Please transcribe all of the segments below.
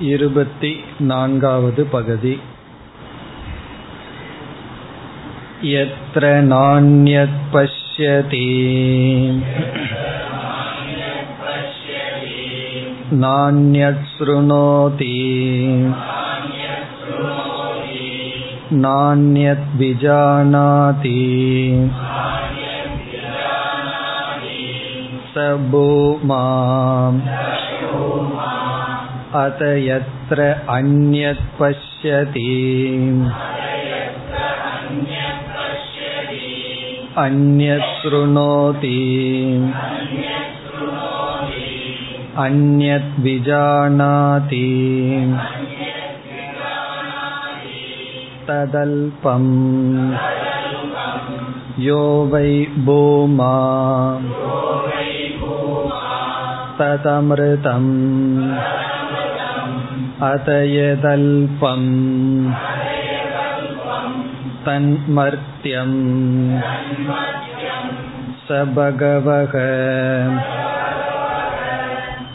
இருபத்தி நான்காவது பகுதி यत्र नान्यत् पश्यति नान्यत् शृणोति नान्यद्विजानाति स भूमा अत यत्र अन्यत् पश्यति अन्यत् शृणोति अन्यत् विजानाति तदल्पम् यो वै भूमा तदमृतम् अतयदल्पम् तन्मर्त्यम् स भगवः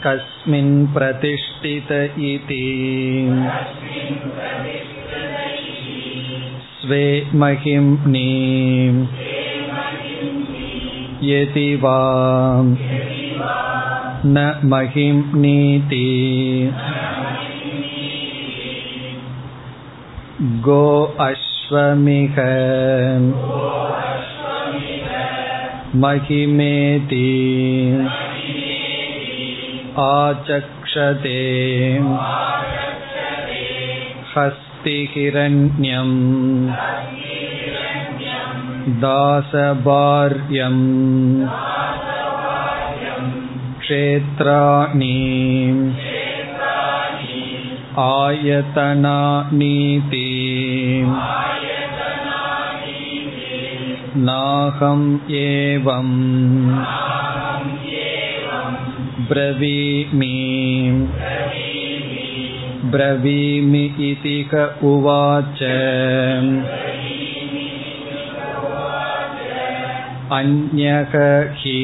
कस्मिन् प्रतिष्ठित इति स्वे महिम्नि यदि वा न महिम्नीति गो अश्वमिह महिमेति आचक्षते हस्तिहिरण्यम् दासभार्यम् क्षेत्राणि आयतनानीति नाहम् एवम् ब्रवीमि ब्रवीमि इति क उवाच अन्यः हि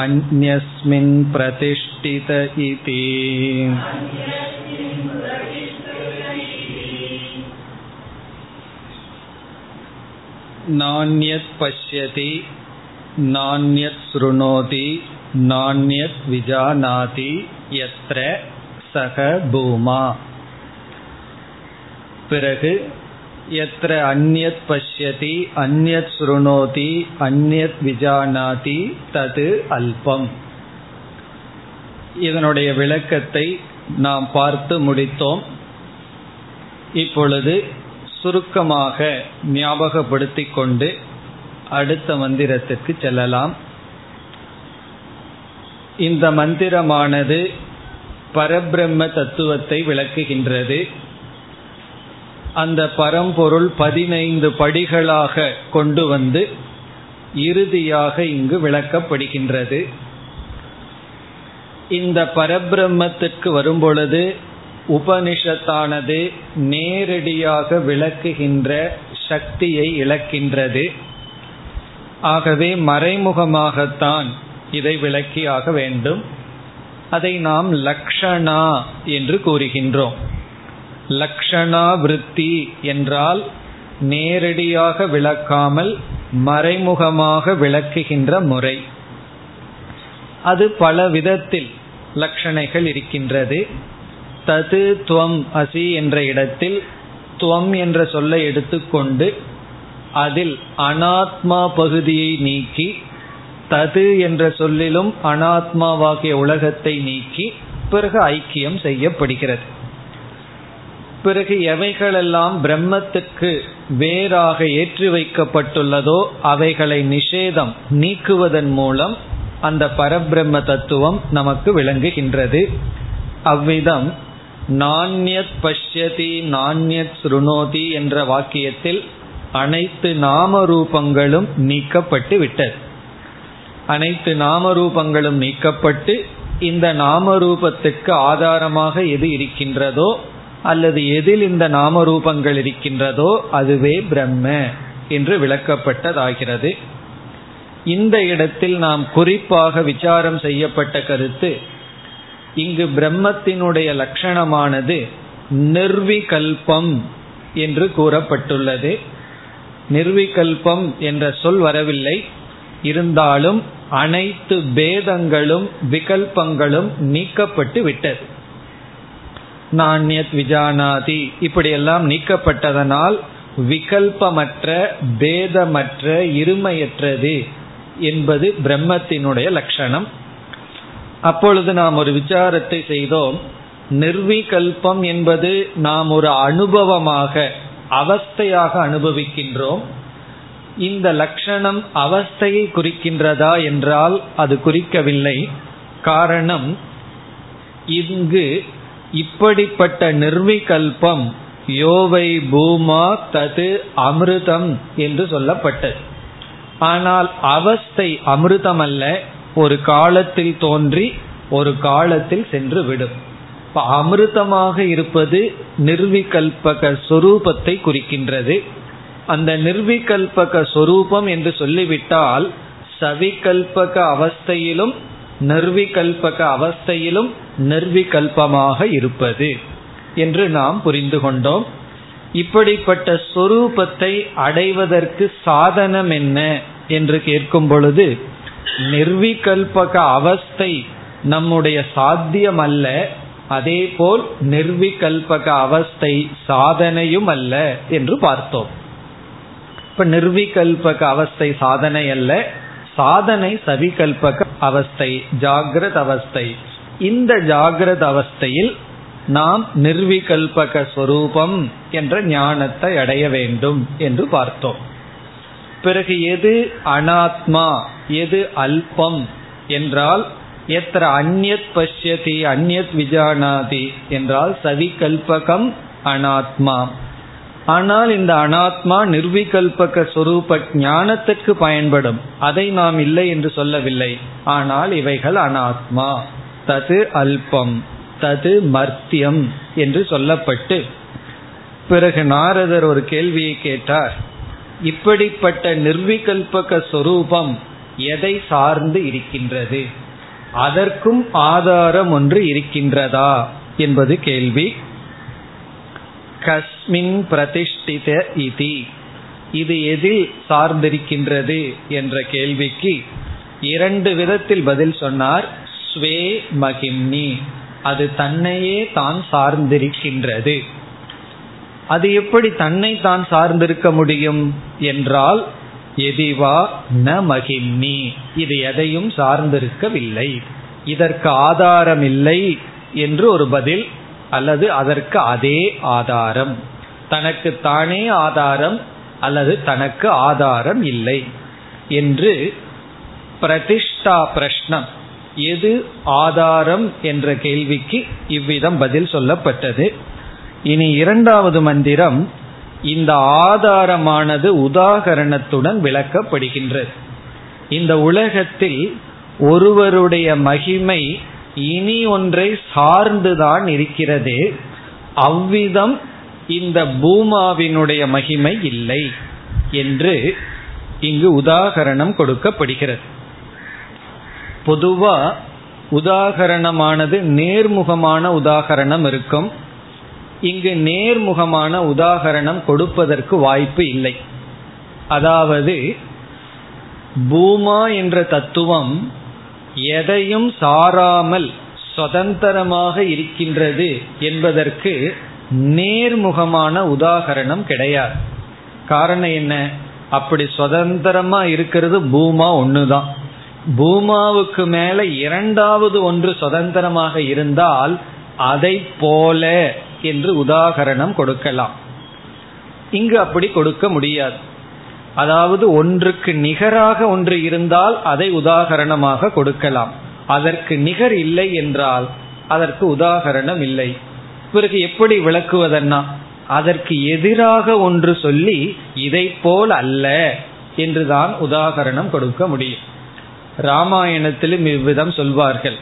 अन्यस्मिन् प्रतिष्ठित इति नान्यत् पश्यति नान्यत् शृणोति नान्यत् विजानाति यत्र सः भूमा பிறகு எத்திர அந்யத் பஷ்யதி அந்யத் ஸ்ருணோதி அந்யத் விஜானாதி தது அல்பம் இதனுடைய விளக்கத்தை நாம் பார்த்து முடித்தோம். இப்பொழுது சுருக்கமாக ஞாபகப்படுத்திக் கொண்டு அடுத்த மந்திரத்திற்கு செல்லலாம். இந்த மந்திரமானது பரபிரம்ம தத்துவத்தை விளக்குகின்றது. அந்த பரம்பொருள் பதினைந்து படிகளாக கொண்டு வந்து இறுதியாக இங்கு விளக்கப்படுகின்றது. இந்த பரபிரம்மத்திற்கு வரும்பொழுது உபனிஷத்தானது நேரடியாக விளக்குகின்ற சக்தியை இழக்கின்றது. ஆகவே மறைமுகமாகத்தான் இதை விளக்கியாக வேண்டும். அதை நாம் லக்ஷணா என்று கூறுகின்றோம். லக்ஷணாவிருத்தி என்றால் நேரடியாக விளக்காமல் மறைமுகமாக விளக்குகின்ற முறை. அது பல விதத்தில் லட்சணைகள் இருக்கின்றது. தது துவம் அசி என்ற இடத்தில் துவம் என்ற சொல்லை எடுத்துக்கொண்டு அதில் அனாத்மா பகுதியை நீக்கி தது என்ற சொல்லிலும் அனாத்மாவாகிய உலகத்தை நீக்கி பிறகு ஐக்கியம் செய்யப்படுகிறது. பிறகு எவைகளெல்லாம் பிரம்மத்துக்கு வேறாக ஏற்றி வைக்கப்பட்டுள்ளதோ அவைகளை நிஷேதம் நீக்குவதன் மூலம் அந்த பரபிரம்ம தத்துவம் நமக்கு விளங்குகின்றது. அவ்விதம் நாண்யத் பஷ்யதி நாண்யத் ஸ்ருணோதி என்ற வாக்கியத்தில் அனைத்து நாம ரூபங்களும் நீக்கப்பட்டு விட்டது. அனைத்து நாம ரூபங்களும் நீக்கப்பட்டு இந்த நாம ரூபத்துக்கு ஆதாரமாக எது இருக்கின்றதோ அல்லது எதில் இந்த நாம ரூபங்கள் இருக்கின்றதோ அதுவே பிரம்ம என்று விளக்கப்பட்டதாகிறது. இந்த இடத்தில் நாம் குறிப்பாக விசாரம் செய்யப்பட்ட கருத்து இங்கு பிரம்மத்தினுடைய லட்சணமானது நிர்விகல்பம் என்று கூறப்பட்டுள்ளது. நிர்விகல்பம் என்ற சொல் வரவில்லை. இருந்தாலும் அனைத்து பேதங்களும் விகல்பங்களும் நீக்கப்பட்டு விட்டது. நாண்யத் விஜானாதி. இப்படியெல்லாம் நீக்கப்பட்டதனால் விகல்பமற்ற பேதமற்ற இருமையற்றது என்பது பிரம்மத்தினுடைய லட்சணம். அப்பொழுது நாம் ஒரு விசாரத்தை செய்தோம். நிர்விகல்பம் என்பது நாம் ஒரு அனுபவமாக அவஸ்தையாக அனுபவிக்கின்றோம். இந்த லட்சணம் அவஸ்தையை குறிக்கின்றதா என்றால் அது குறிக்கவில்லை. காரணம் இங்கு இப்படிப்பட்ட நிர்விகல்பம் யோவை பூமா தது அமிர்தம் என்று சொல்லப்பட்டது. ஆனால் அவஸ்தை அமிர்தம் அல்ல ஒரு காலத்தில் தோன்றி ஒரு காலத்தில் சென்று விடும் இப்ப அமிர்தமாக இருப்பது நிர்விகல்பக சொரூபத்தை குறிக்கின்றது. அந்த நிர்விகல்பக சொரூபம் என்று சொல்லிவிட்டால் சவிகல்பக அவஸ்தையிலும் நிர்விகல்பக அவஸ்தையிலும் நிர்விகல்பமாக இருப்பது என்று நாம் புரிந்து கொண்டோம். இப்படிப்பட்ட சொரூபத்தை அடைவதற்கு சாதனம் என்ன என்று கேட்கும் பொழுது நிர்விகல்பக அவஸ்தை நம்முடைய சாத்தியம் அல்ல அதேபோல் நிர்விகல்பக அவஸ்தை சாதனையும் அல்ல என்று பார்த்தோம். இப்ப நிர்விகல்பக அவஸ்தை சாதனை அல்ல சாதனை சவிகல்பக அவஸ்தை ஜாகிரத அவஸ்தை. இந்த ஜாகிரத அவஸ்தையில் நாம் நிர்விகல்பக ஸ்வரூபம் என்ற ஞானத்தை அடைய வேண்டும் என்று பார்த்தோம். பிறகு எது அனாத்மா எது அல்பம் என்றால் எத்திர அந்நத் பஷ்யதி அந்நத் விஜானாதி என்றால் சவிகல்பகம் அனாத்மா. ஆனால் இந்த அனாத்மா நிர்விகல்பக சொரூப ஞானத்துக்கு பயன்படும். அதை நாம் இல்லை என்று சொல்லவில்லை. ஆனால் இவைகள் அனாத்மா. தது அல்பம். தது மர்த்தியம் என்று சொல்லப்பட்டு பிறகு நாரதர் ஒரு கேள்வியை கேட்டார். இப்படிப்பட்ட நிர்விகல்பக சொரூபம் எதை சார்ந்து இருக்கின்றது? அதற்கும் ஆதாரம் ஒன்று இருக்கின்றதா? என்பது கேள்வி. கஸ்மின் பிரதிஷ்டித இதி. இது எதில் சார்ந்திருக்கின்றது என்ற கேள்விக்கு இரண்டு விதத்தில் பதில் சொன்னார். ஸ்வே மகிம்னி. அது தன்னையே தான் சார்ந்திருக்கின்றது. அது எப்படி தன்னை தான் சார்ந்திருக்க முடியும் என்றால் எதிவா ந மகிம்னி. இது எதையும் சார்ந்திருக்கவில்லை. இதற்கு ஆதாரம் இல்லை என்று ஒரு பதில் அல்லது அதற்கு அதே ஆதாரம். தனக்கு தானே ஆதாரம் அல்லது தனக்கு ஆதாரம் இல்லை என்று பிரதிஷ்டா பிரஷ்னம். எது ஆதாரம் என்ற கேள்விக்கு இவ்விதம் பதில் சொல்லப்பட்டது. இனி இரண்டாவது மந்திரம் இந்த ஆதாரமானது உதாகரணத்துடன் விளக்கப்படுகின்றது. இந்த உலகத்தில் ஒருவருடைய மகிமை இனி ஒன்றை சார்ந்துதான் இருக்கிறது. அவ்விதம் இந்த பூமாவினுடைய மகிமை இல்லை என்று இங்கு உதாகரணம் கொடுக்கப்படுகிறது. பொதுவா உதாகரணமானது நேர்முகமான உதாகரணம் இருக்கும். இங்கு நேர்முகமான உதாகரணம் கொடுப்பதற்கு வாய்ப்பு இல்லை. அதாவது பூமா என்ற தத்துவம் எதையும் சாராமல் சுதந்திரமாக இருக்கின்றது என்பதற்கு நேர்முகமான உதாகரணம் கிடையாது. காரணம் என்ன? அப்படி சுதந்திரமா இருக்கிறது பூமா ஒண்ணுதான். பூமாவுக்கு மேல இரண்டாவது ஒன்று சுதந்திரமாக இருந்தால் அதை போல என்று உதாகரணம் கொடுக்கலாம். இங்கு அப்படி கொடுக்க முடியாது. அதாவது ஒன்றுக்கு நிகராக ஒன்று இருந்தால் அதை உதாகரணமாக கொடுக்கலாம். அதற்கு நிகர் இல்லை என்றால் அதற்கு உதாகரணம் இல்லை. பிறகு எப்படி விளக்குவதன்னா அதற்கு எதிராக ஒன்று சொல்லி இதை போல் அல்ல என்றுதான் உதாகரணம் கொடுக்க முடியும். ராமாயணத்திலும் இவ்விதம் சொல்வார்கள்.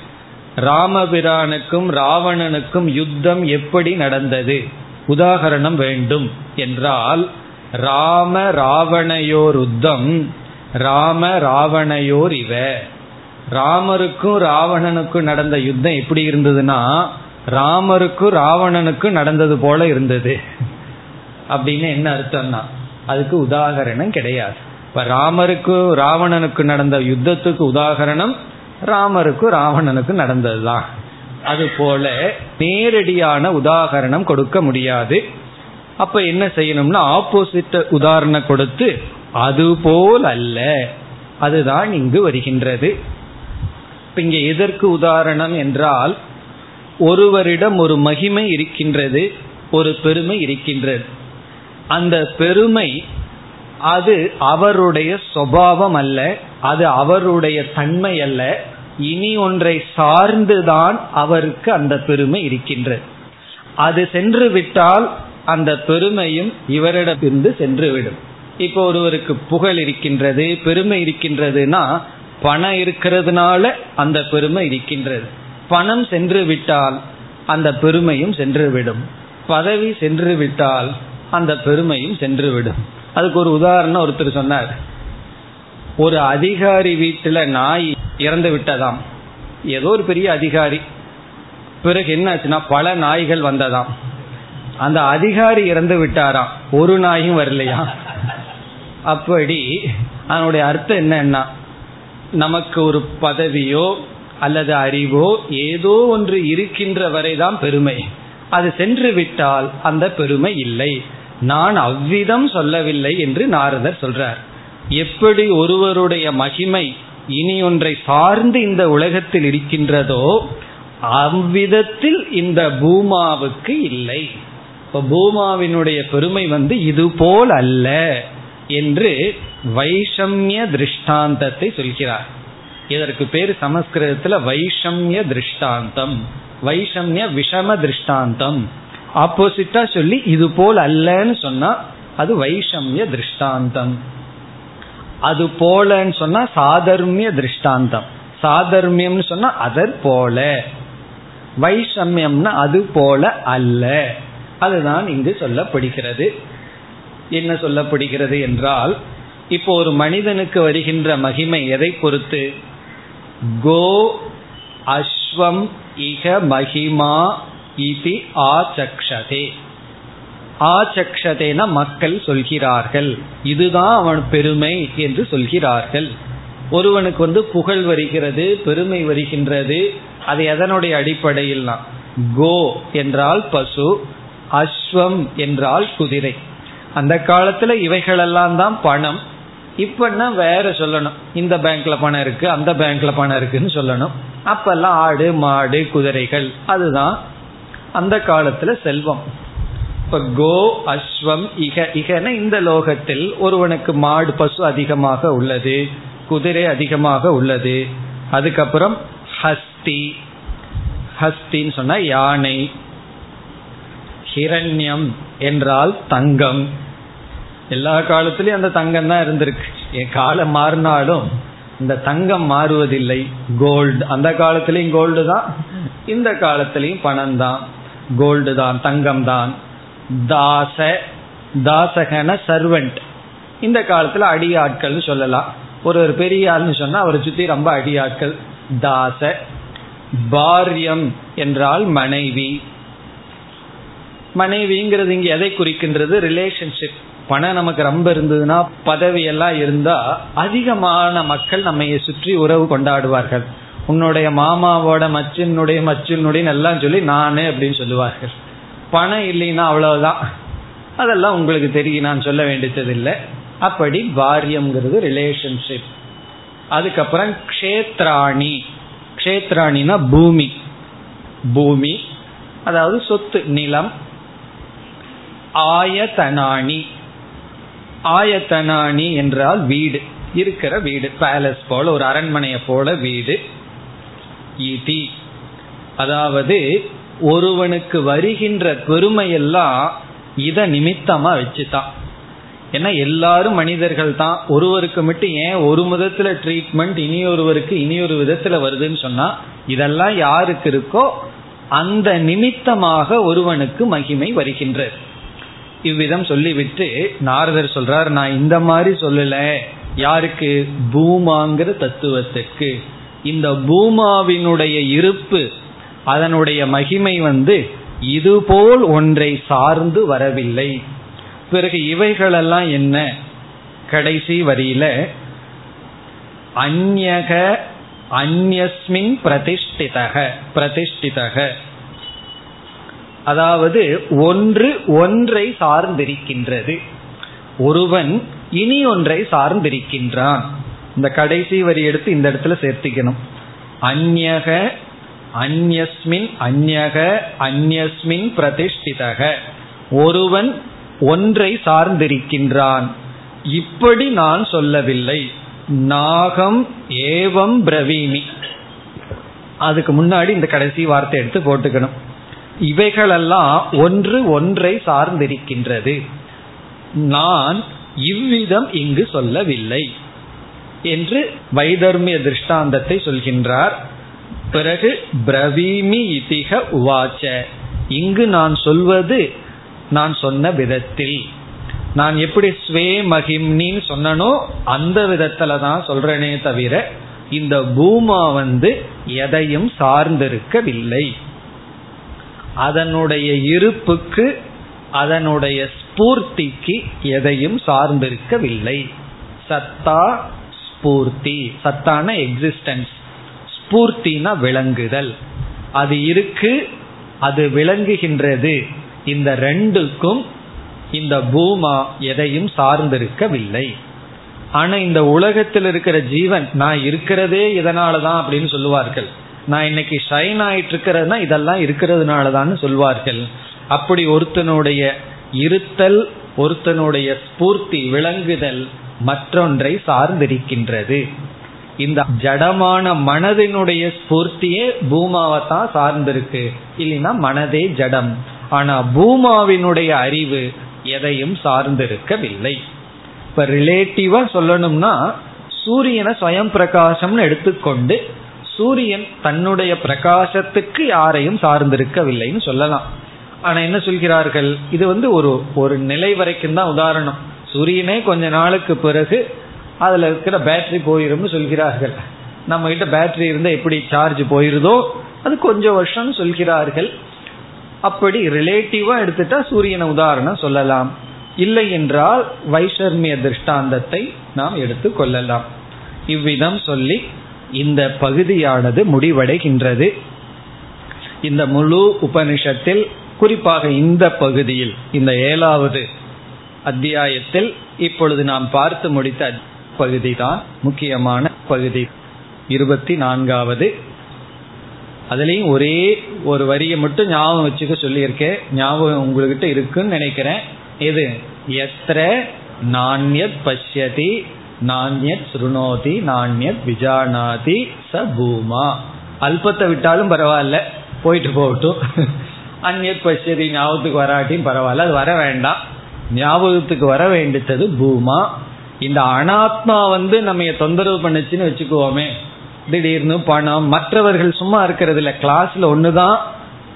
ராமபிரானுக்கும் ராவணனுக்கும் யுத்தம் எப்படி நடந்தது? உதாகரணம் வேண்டும் என்றால் ராம ராவணையோர் யுத்தம் ராம ராவணையோர் இவ. ராமருக்கும் ராவணனுக்கும் நடந்த யுத்தம் எப்படி இருந்ததுன்னா ராமருக்கும் ராவணனுக்கும் நடந்தது போல இருந்தது. அப்படின்னு என்ன அர்த்தம்னா அதுக்கு உதாகரணம் கிடையாது. இப்ப ராமருக்கும் ராவணனுக்கு நடந்த யுத்தத்துக்கு உதாகரணம் ராமருக்கும் ராவணனுக்கும் நடந்ததுதான். அது போல நேரடியான உதாகரணம் கொடுக்க முடியாது. அப்ப என்ன செய்யணும்னா ஆப்போசிட் உதாரணம் கொடுத்து அது போல் அல்ல. அதுதான் இங்கு வருகின்றது. இங்க எதற்கு உதாரணம் என்றால் ஒருவரிடம் ஒரு மகிமை இருக்கின்றது ஒரு பெருமை இருக்கின்றது. அந்த பெருமை அது அவருடைய சுவாவம் அல்ல அது அவருடைய தன்மை அல்ல. இனி ஒன்றை சார்ந்துதான் அவருக்கு அந்த பெருமை இருக்கின்றது. அது சென்று விட்டால் அந்த பெருமையும் இவரிடமிருந்து சென்றுவிடும். இப்போ ஒருவருக்கு புகழ் இருக்கின்றது பெருமை இருக்கின்றதுன்னா பணம் இருக்கிறதுனால அந்த பெருமை இருக்கின்றது. பணம் சென்று விட்டால் அந்த பெருமையும் சென்றுவிடும். பதவி சென்று விட்டால் அந்த பெருமையும் சென்றுவிடும். அதுக்கு ஒரு உதாரணம் ஒருத்தர் சொன்னார். ஒரு அதிகாரி வீட்டில் நாய் இறந்து விட்டதாம். ஏதோ ஒரு பெரிய அதிகாரி. பிறகு என்ன ஆச்சுன்னா பல நாய்கள் வந்ததாம். அந்த அதிகாரி இறந்து விட்டாராம். ஒரு நாயும் வரலையா? அப்படி அதனுடைய அர்த்தம் என்னன்னா நமக்கு ஒரு பதவியோ அல்லது அறிவோ ஏதோ ஒன்று இருக்கின்ற வரைதான் பெருமை. அது சென்று விட்டால் அந்த பெருமை இல்லை. நான் அவ்விதம் சொல்லவில்லை என்று நாரதர் சொல்றார். எப்படி ஒருவருடைய மகிமை இனி ஒன்றை சார்ந்து இந்த உலகத்தில் இருக்கின்றதோ அவ்விதத்தில் இந்த பூமாவுக்கு இல்லை. இப்ப பூமாவினுடைய பெருமை வந்து இது போல் அல்ல என்று வைஷமிய திருஷ்டாந்தத்தை சொல்கிறார். இதற்கு பேர் சமஸ்கிருதத்துல வைஷமிய திருஷ்டாந்தம். வைஷமிய விஷம திருஷ்டாந்தம். ஆப்போசிட்டா சொல்லி இது போல் அல்லன்னு சொன்னா அது வைஷமிய திருஷ்டாந்தம். அது போலன்னு சொன்னா சாதர்மிய திருஷ்டாந்தம். சாதர்மியம்னு சொன்னா அதற் போல. வைஷமியம்னா அது போல அல்ல. அதுதான் இங்கு சொல்லப்படுகிறது. என்ன சொல்லப்படுகிறது என்றால் இப்போ ஒரு மனிதனுக்கு வருகின்ற மகிமை எதை பொறுத்து? கோ அஸ்வம் இக மகிமா இதி ஆச்சக்ஷதே. ஆச்சக்ஷதேன மக்கள் சொல்கிறார்கள். இதுதான் அவன் பெருமை என்று சொல்கிறார்கள். ஒருவனுக்கு வந்து புகழ் வருகிறது பெருமை வருகின்றது அது எதனுடைய அடிப்படையில் கோ என்றால் பசு அஸ்வம் என்றால் குதிரை. அந்த காலத்துல இவைகளெல்லாம் தான் பணம். இப்பன்னா வேற சொல்லணும். இந்த பேங்க்ல பணம் இருக்கு அந்த பேங்க்ல பணம் இருக்குன்னு சொல்லணும். அப்பெல்லாம் ஆடு மாடு குதிரைகள். அதுதான் அந்த காலத்துல செல்வம். இப்ப கோ அஸ்வம் இக. இகன இந்த லோகத்தில் ஒருவனுக்கு மாடு பசு அதிகமாக உள்ளது குதிரை அதிகமாக உள்ளது. அதுக்கப்புறம் ஹஸ்தி. ஹஸ்தின்னு சொன்னா யானை. ஹிரண்யம் என்றால் தங்கம். எல்லா காலத்திலயும் அந்த தங்கம் தான் இருந்திருக்கு. என் காலம் மாறினாலும் இந்த தங்கம் மாறுவதில்லை. கோல்டு அந்த காலத்திலையும் கோல்டு தான் இந்த காலத்திலையும் பணம் தான். கோல்டு தான் தங்கம் தான். தாச தாசகன சர்வெண்ட் இந்த காலத்துல அடியாட்கள்னு சொல்லலாம். ஒரு ஒரு பெரிய ஆள்னு சொன்னா அவரை சுத்தி ரொம்ப அடியாட்கள். தாச பாரியம் என்றால் மனைவி. மனைவிங்கிறது இங்க எதை குறிக்கின்றது? ரிலேஷன்ஷிப் பணம் நமக்கு ரொம்ப இருந்ததுன்னா பதவி எல்லாம் இருந்தா அதிகமான மக்கள் நம்ம சுற்றி உறவு கொண்டாடுவார்கள். உன்னுடைய மாமாவோட மச்சினுடைய மச்சினுடைய எல்லாம் சொல்லி நானே அப்படின்னு சொல்லுவார்கள். பணம் இல்லைன்னா அவ்வளவுதான். அதெல்லாம் உங்களுக்கு தெரியும் நான் சொல்ல வேண்டியது இல்லை அப்படி பாரியம்ங்கிறது ரிலேஷன்ஷிப் அதுக்கப்புறம் க்ஷேத்ராணி. க்ஷேத்ராணினா பூமி. பூமி அதாவது சொத்து நிலம் ஆயதனாணி ஆயத்தனாணி என்றால் வீடு. இருக்கிற வீடு. பேலஸ் போல ஒரு அரண்மனையை போல வீடு. இதி அதாவது ஒருவனுக்கு வருகின்ற பெருமையெல்லாம் இத நிமித்தமா வச்சுதான். ஏன்னா எல்லாரும் மனிதர்கள் தான். ஒருவருக்கு மட்டும் ஏன் ஒரு விதத்துல ட்ரீட்மெண்ட் இனி ஒருவருக்கு இனி ஒரு விதத்துல வருதுன்னு சொன்னா இதெல்லாம் யாருக்கு இருக்கோ அந்த நிமித்தமாக ஒருவனுக்கு மகிமை வருகின்றது. இவ்விதம் சொல்லிவிட்டு நாரதர் சொல்றார் நான் இந்த மாதிரி சொல்லல. யாருக்கு? பூமாங்கிற தத்துவத்துக்கு. இந்த பூமாவினுடைய இருப்பு அதனுடைய மகிமை வந்து இதுபோல் ஒன்றை சார்ந்து வரவில்லை. பிறகு இவைகளெல்லாம் என்ன? கடைசி வரியில அந்யக அந்யஸ்மின் பிரதிஷ்டிதக பிரதிஷ்டிதக. அதாவது ஒன்று ஒன்றை சார்ந்திருக்கின்றது. ஒருவன் இனி ஒன்றை சார்ந்திருக்கின்றான். இந்த கடைசி வரி எடுத்து இந்த இடத்துல சேர்த்திக்கணும். அந்யக அந்யஸ்மின் அந்யக அந்யஸ்மின் பிரதிஷ்டிதக. ஒருவன் ஒன்றை சார்ந்திருக்கின்றான். இப்படி நான் சொல்லவில்லை. நாகம் ஏவம் பிரவீமி. அதுக்கு முன்னாடி இந்த கடைசி வார்த்தை எடுத்து போட்டுக்கணும். இவைகளெல்லாம் ஒன்று ஒன்றை சார்ந்திருக்கின்றது. நான் இவ்விதம் இங்கு சொல்லவில்லை என்று வைதர்மிய திருஷ்டாந்தத்தை சொல்கின்றார். பிறகு பிரவீமி இதிக உவாச்ச. இங்கு நான் சொல்வது நான் சொன்ன விதத்தில். நான் எப்படி ஸ்வே மகிம்னின்னு சொன்னனோ அந்த விதத்துல தான் சொல்றேனே தவிர இந்த பூமா வந்து எதையும் சார்ந்திருக்கவில்லை. அதனுடைய இருப்புக்கு அதனுடைய ஸ்பூர்த்திக்கு எதையும் சார்ந்திருக்கவில்லை. சத்தா ஸ்பூர்த்தி. சத்தான எக்ஸிஸ்டன்ஸ் ஸ்பூர்த்தினா விளங்குதல். அது இருக்கு அது விளங்குகின்றது. இந்த ரெண்டுக்கும் இந்த பூமா எதையும் சார்ந்திருக்கவில்லை. ஆனா இந்த உலகத்தில் இருக்கிற ஜீவன் நான் இருக்கிறதே இதனாலதான் அப்படின்னு சொல்லுவார்கள். நான் இன்னைக்கு ஷைன் ஆயிட்டு இருக்கிறதுனா இதெல்லாம் இருக்கிறதுனாலதான் சொல்வார்கள். அப்படி ஒருத்தனுடைய இருத்தல் ஒருத்தனுடைய ஸ்பூர்த்தி விளங்குதல் மற்றொன்றை சார்ந்திருக்கின்றது. இந்த ஜடமான மனதினுடைய ஸ்பூர்த்தியே பூமாவை தான் சார்ந்திருக்கு. இல்லைன்னா மனதே ஜடம். ஆனா பூமாவினுடைய அறிவு எதையும் சார்ந்திருக்கவில்லை. இப்ப ரிலேட்டிவா சொல்லணும்னா சூரியனை சுயம் பிரகாசம்னு எடுத்துக்கொண்டு சூரியன் தன்னுடைய பிரகாசத்துக்கு யாரையும் சார்ந்திருக்கவில்லைன்னு சொல்லலாம். ஆனா என்ன சொல்கிறார்கள்? இது வந்து ஒரு ஒரு நிலை வரைக்கும் தான் உதாரணம். சூரியனே கொஞ்ச நாளுக்கு பிறகு அதுல இருக்கிற பேட்டரி போயிரும்னு சொல்கிறார்கள். நம்ம கிட்ட பேட்டரி இருந்தா எப்படி சார்ஜ் போயிருதோ அது கொஞ்சம் வருஷம் சொல்கிறார்கள். அப்படி ரிலேட்டிவா எடுத்துட்டா சூரியனை உதாரணம் சொல்லலாம். இல்லை என்றால் வைஷர்மிய திருஷ்டாந்தத்தை நாம் எடுத்து கொள்ளலாம். இவ்விதம் சொல்லி இந்த பகுதியானது முடிவடைகின்றது. இந்த முழு உபனிஷத்தில் குறிப்பாக இந்த பகுதியில் இந்த ஏழாவது அத்தியாயத்தில் இப்பொழுது நாம் பார்த்து முடித்த பகுதி தான் முக்கியமான பகுதி. இருபத்தி நான்காவது அதுலேயும் ஒரே ஒரு வரியை மட்டும் ஞாபகம் வச்சுக்க சொல்லியிருக்கேன். ஞாபகம் உங்கள்கிட்ட இருக்குன்னு நினைக்கிறேன். எது? எத்திர நான்யத் பஷ்யதி நாண்யத் சுருணோதி நாண்யத் விஜானாதி ச பூமா அல்பத்தை விட்டாலும் பரவாயில்ல. போயிட்டு போகட்டும். அந்நியத் பசதி ஞாபகத்துக்கு வராட்டியும் பரவாயில்ல. அது வர வேண்டாம். ஞாபகத்துக்கு வர வேண்டித்தது பூமா. இந்த அனாத்மா வந்து நம்ம தொந்தரவு பண்ணுச்சுன்னு வச்சுக்குவோமே. திடீர்னு பணம். மற்றவர்கள் சும்மா இருக்கிறது இல்ல. கிளாஸ்ல தான்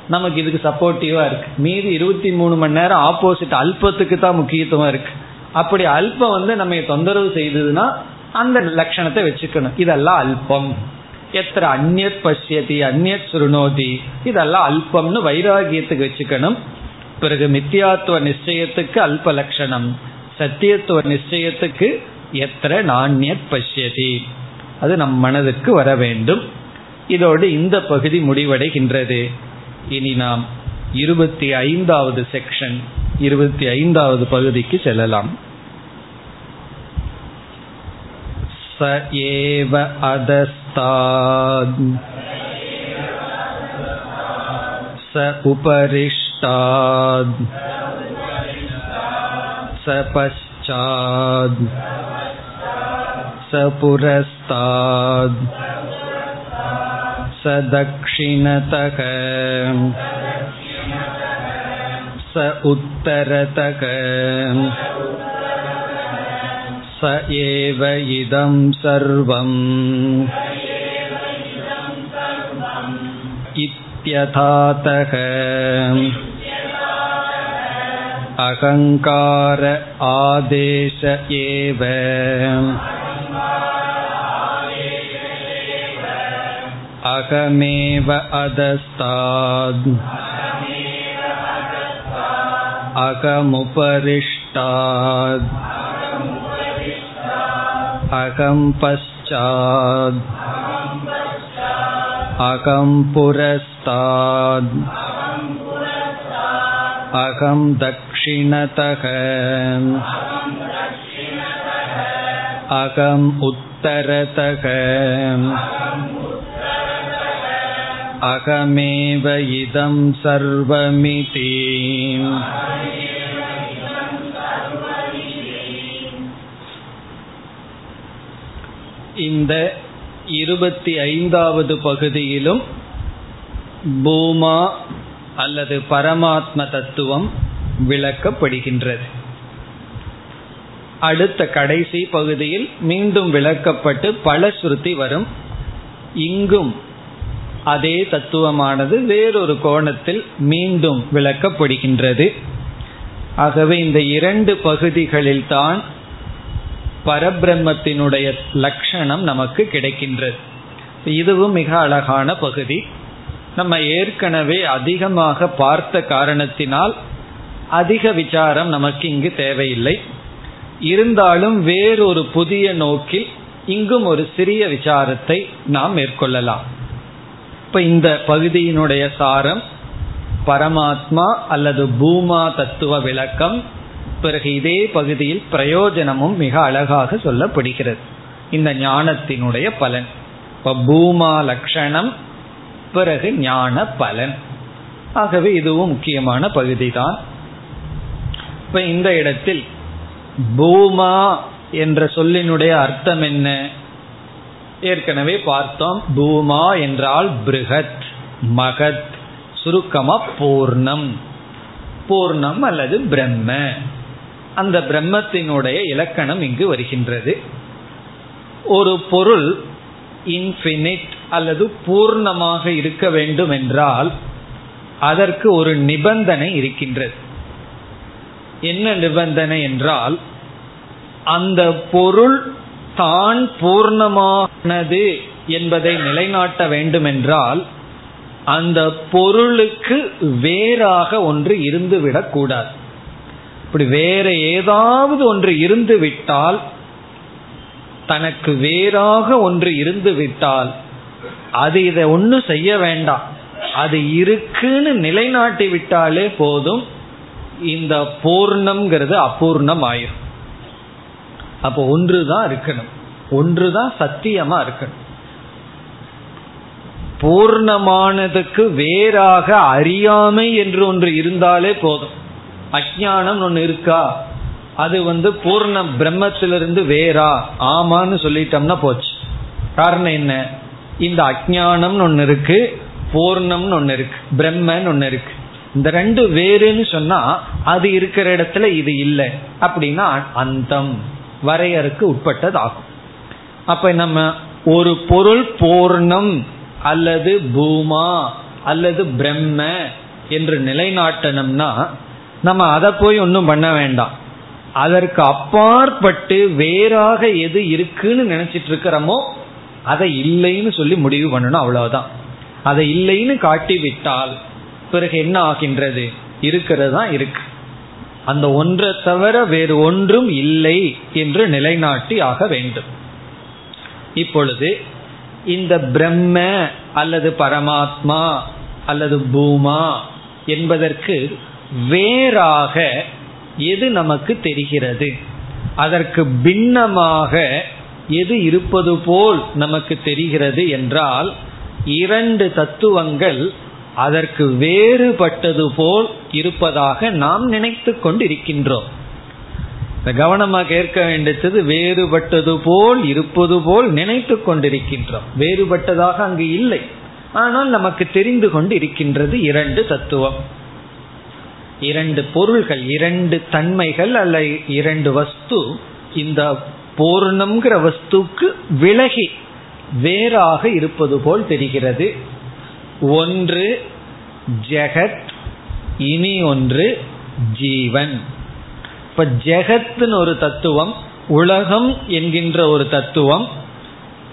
நமக்கு இதுக்கு சப்போர்ட்டிவா இருக்கு. மீதி இருபத்தி மூணு மணி நேரம் ஆப்போசிட் அல்பத்துக்கு தான் முக்கியத்துவம் இருக்கு. அப்படி அல்பம் வந்து நம்ம தொந்தரவு செய்ததுன்னா அந்த லட்சணத்தை வச்சுக்கணும். இதெல்லாம் அல்பம். எத்தனை அந்நியத் பசியதி அந்நியத் சுருணோதி இதெல்லாம் அல்பம்னு வைராகியத்துக்கு வச்சுக்கணும். பிறகு மித்தியாத்துவ நிச்சயத்துக்கு அல்ப லட்சணம். சத்தியத்துவ நிச்சயத்துக்கு எத்தனை நாண்யத் பசியதி அது நம் மனதுக்கு வர வேண்டும். இதோடு இந்த பகுதி முடிவடைகின்றது. இனி நாம் இருபத்தி ஐந்தாவது செக்ஷன் இருபத்தி ஐந்தாவது பகுதிக்கு செல்லலாம். स एव अधस्ताद् स उपरिष्टाद् स पश्चाद् स पुरस्ताद् स दक्षिणतः स उत्तरतः स एव इदं सर्वम् इत्यथातः अहङ्कार आदेश एव अहमेव अधस्ताद् अहमुपरिष्टाद् அகம் பச்சாத் அகம் புரஸ்தாத். அகம் தக்ஷிணதக. அகம் உத்தரதக. அகமேவ இதம் சர்வமிதி இந்த இருபத்தி ஐந்தாவது பகுதியிலும் பூமா அல்லது பரமாத்ம தத்துவம் விளக்கப்படுகின்றது. அடுத்த கடைசி பகுதியில் மீண்டும் விளக்கப்பட்டு பல ஸ்ருதி வரும். இங்கும் அதே தத்துவமானது வேறொரு கோணத்தில் மீண்டும் விளக்கப்படுகின்றது. ஆகவே இந்த இரண்டு பகுதிகளில் தான் பரபிரம்மத்தினுடைய லட்சணம் நமக்கு கிடைக்கின்றது. இதுவும் மிக அழகான பகுதி. நம்ம ஏற்கனவே அதிகமாக பார்த்த காரணத்தினால் அதிக விசாரம் நமக்கு இங்கு தேவையில்லை. இருந்தாலும் வேறொரு புதிய நோக்கில் இங்கும் ஒரு சிறிய விசாரத்தை நாம் மேற்கொள்ளலாம். இப்ப இந்த பகுதியினுடைய சாரம் பரமாத்மா அல்லது பூமா தத்துவ விளக்கம் பிறகு இதே பகுதியில் பிரயோஜனமும் மிக அழகாக சொல்லப்படுகிறது. இந்த ஞானத்தினுடைய பலன். இப்ப பூமா லட்சணம் பிறகு ஞான பலன். ஆகவே இதுவும் முக்கியமான பகுதி தான் இப்ப இந்த இடத்தில் பூமா என்ற சொல்லினுடைய அர்த்தம் என்ன? ஏற்கனவே பார்த்தோம். பூமா என்றால் பிருகத் மகத் சுருக்கமா பூர்ணம். பூர்ணம் அல்லது பிரம்ம. அந்த பிரம்மத்தினுடைய இலக்கணம் இங்கு வருகின்றது. ஒரு பொருள் இன்ஃபினிட் அல்லது பூர்ணமாக இருக்க வேண்டும் என்றால் அதற்கு ஒரு நிபந்தனை இருக்கின்றது. என்ன நிபந்தனை என்றால் அந்த பொருள் தான் பூர்ணமானது என்பதை நிலைநாட்ட வேண்டுமென்றால் அந்த பொருளுக்கு வேறாக ஒன்று இருந்துவிடக் கூடாது. அப்படி வேற ஏதாவது ஒன்று இருந்து விட்டால் தனக்கு வேறாக ஒன்று இருந்து விட்டால் அது இதை ஒன்றும் செய்ய வேண்டாம். அது இருக்குன்னு நிலைநாட்டி விட்டாலே போதும். இந்த பூர்ணம்ங்கிறது அபூர்ணம் ஆயிரும் அப்போ ஒன்று தான் இருக்கணும். ஒன்று தான் சத்தியமா இருக்கணும். பூர்ணமானதுக்கு வேறாக அறியாமை என்று ஒன்று இருந்தாலே போதும். அஜானம் ஒன்று இருக்கா? அது வந்து பூர்ண பிரம்மத்திலிருந்து வேறா? ஆமான்னு சொல்லிட்டோம்னா போச்சு. காரணம் என்ன? இந்த அஜானம்னு ஒன்று இருக்கு பூர்ணம்னு ஒன்று இருக்கு பிரம்மன்னு ஒன்று இருக்கு. இந்த ரெண்டு வேறுன்னு சொன்னா அது இருக்கிற இடத்துல இது இல்லை. அப்படின்னா அந்தம் வரையறுக்கு உட்பட்டது ஆகும் அப்ப நம்ம ஒரு பொருள் பூர்ணம் அல்லது பூமா அல்லது பிரம்ம என்று நிலைநாட்டணும்னா நம்ம அதை போய் ஒன்றும் பண்ண வேண்டாம். அதற்கு அப்பாற்பட்டு வேறாக எது இருக்குன்னு நினைச்சிட்டு இருக்கிறோமோ அதை இல்லைன்னு சொல்லி முடிவு பண்ணணும் அவ்வளவுதான். அதை இல்லைன்னு காட்டி விட்டால் பிறகு என்ன ஆகின்றது? இருக்கிறது தான் இருக்கு. அந்த ஒன்றை தவிர வேறு ஒன்றும் இல்லை என்று நிலைநாட்டி ஆக வேண்டும். இப்பொழுது இந்த பிரம்ம அல்லது பரமாத்மா அல்லது பூமா என்பதற்கு வேறாக எது நமக்கு தெரிகிறது? அதற்கு பின்னமாக எது இருப்பது போல் நமக்கு தெரிகிறது என்றால் இரண்டு தத்துவங்கள் அதற்கு வேறுபட்டது போல் இருப்பதாக நாம் நினைத்து கொண்டிருக்கின்றோம். கவனமாக கேட்க வேண்டியது வேறுபட்டது போல் இருப்பது போல் நினைத்து கொண்டிருக்கின்றோம். வேறுபட்டதாக அங்கு இல்லை. ஆனால் நமக்கு தெரிந்து கொண்டு இருக்கின்றது இரண்டு தத்துவம். இரண்டு பொருள்கள் இரண்டு தன்மைகள் அல்ல இரண்டு வஸ்து. இந்த பூர்ணம்ங்கிற வஸ்துக்கு விலகி வேறாக இருப்பது போல் தெரிகிறது. ஒன்று ஜெகத் இனி ஒன்று ஜீவன். இப்ப ஜெகத்னு ஒரு தத்துவம் உலகம் என்கின்ற ஒரு தத்துவம்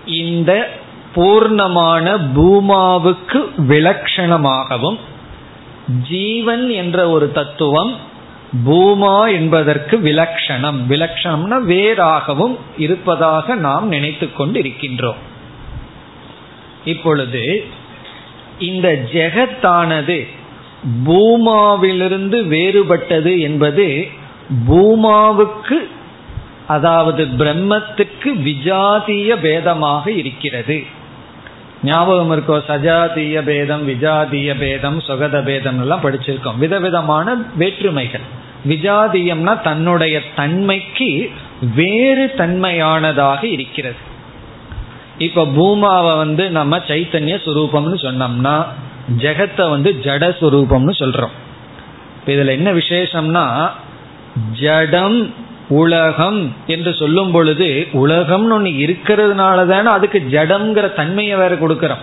இந்த பூர்ணமான பூமாவுக்கு விலட்சணமாகவும் ஜீவன் என்ற ஒரு தத்துவம் பூமா என்பதற்கு விலக்ஷணம். விலக்ஷணம்னா வேறாகவும் இருப்பதாக நாம் நினைத்து கொண்டு இருக்கின்றோம் இப்பொழுது இந்த ஜெகத்தானது பூமாவிலிருந்து வேறுபட்டது என்பது பூமாவுக்கு அதாவது பிரம்மத்துக்கு விஜாதிய பேதமாக இருக்கிறது. ஞாபகம் இருக்கோ? சஜாதிய பேதம் விஜாதிய பேதம் சுகத பேதம் எல்லாம் படிச்சிருக்கோம். விதவிதமான வேற்றுமைகள். விஜாதியம்னா தன்னுடைய தன்மைக்கு வேறு தன்மையானதாக இருக்கிறது. இப்ப பூமாவை வந்து நம்ம சைத்தன்ய சுரூபம்னு சொன்னோம்னா ஜெகத்தை வந்து ஜட சுரூபம்னு சொல்றோம். இதுல என்ன விசேஷம்னா ஜடம் உலகம் என்று சொல்லும் பொழுது உலகம்னு ஒன்று இருக்கிறதுனால தானே அதுக்கு ஜடம்ங்கிற தன்மையை வேற கொடுக்கறோம்.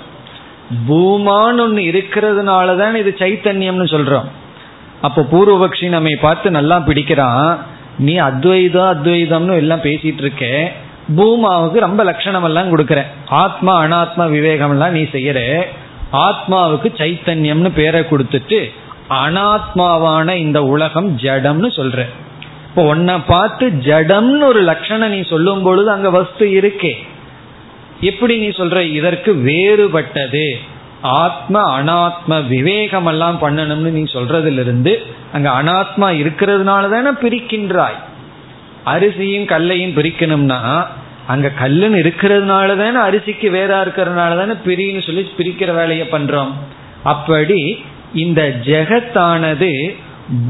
பூமான்னு ஒன்று இருக்கிறதுனால தானே இது சைத்தன்யம்னு சொல்றோம். அப்போ பூர்வபக்ஷி நம்மை பார்த்து நல்லா பிடிக்கிறான். நீ அத்வைதம் அத்வைதம்னு எல்லாம் பேசிட்டு இருக்க. பூமாவுக்கு ரொம்ப லட்சணம் எல்லாம் கொடுக்கற. ஆத்மா அனாத்மா விவேகம்லாம் நீ செய்யற. ஆத்மாவுக்கு சைத்தன்யம்னு பேரை கொடுத்துட்டு அனாத்மாவான இந்த உலகம் ஜடம்னு சொல்ற. இப்போ உன்னை பார்த்து ஜடம்னு ஒரு லட்சணம் நீ சொல்லும் பொழுது அங்க வஸ்து இருக்கே. எப்படி நீ சொல்ற? இதற்கு வேறுபட்டது. ஆத்ம அனாத்ம விவேகம் எல்லாம் பண்ணணும்னு நீ சொல்றதிலிருந்து அங்க அனாத்மா இருக்கிறதுனால தானே பிரிக்கின்றாய். அரிசியும் கல்லையும் பிரிக்கணும்னா அங்க கல்லுன்னு இருக்கிறதுனால தானே அரிசிக்கு வேறா இருக்கிறதுனால தானே பிரின்னு சொல்லி பிரிக்கிற வேலையை பண்றோம். அப்படி இந்த ஜெகத்தானது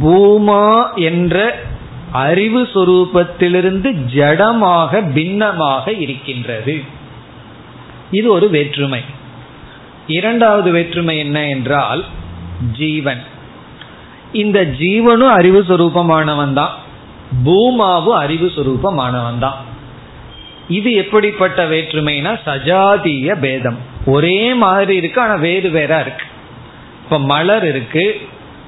பூமா என்ற அறிவு சுரூபத்திலிருந்து ஜடமாக பின்னமாக இருக்கின்றது. இது ஒரு வேற்றுமை. இரண்டாவது வேற்றுமை என்ன என்றால் ஜீவன். இந்த ஜீவனும் அறிவு சுரூபமானவன் தான். பூமாவும் அறிவு சுரூபமானவன் தான் இது எப்படிப்பட்ட வேற்றுமைனா சஜாதிய பேதம். ஒரே மாதிரி இருக்கு ஆனா வேறு வேற இருக்கு. இப்ப மலர் இருக்கு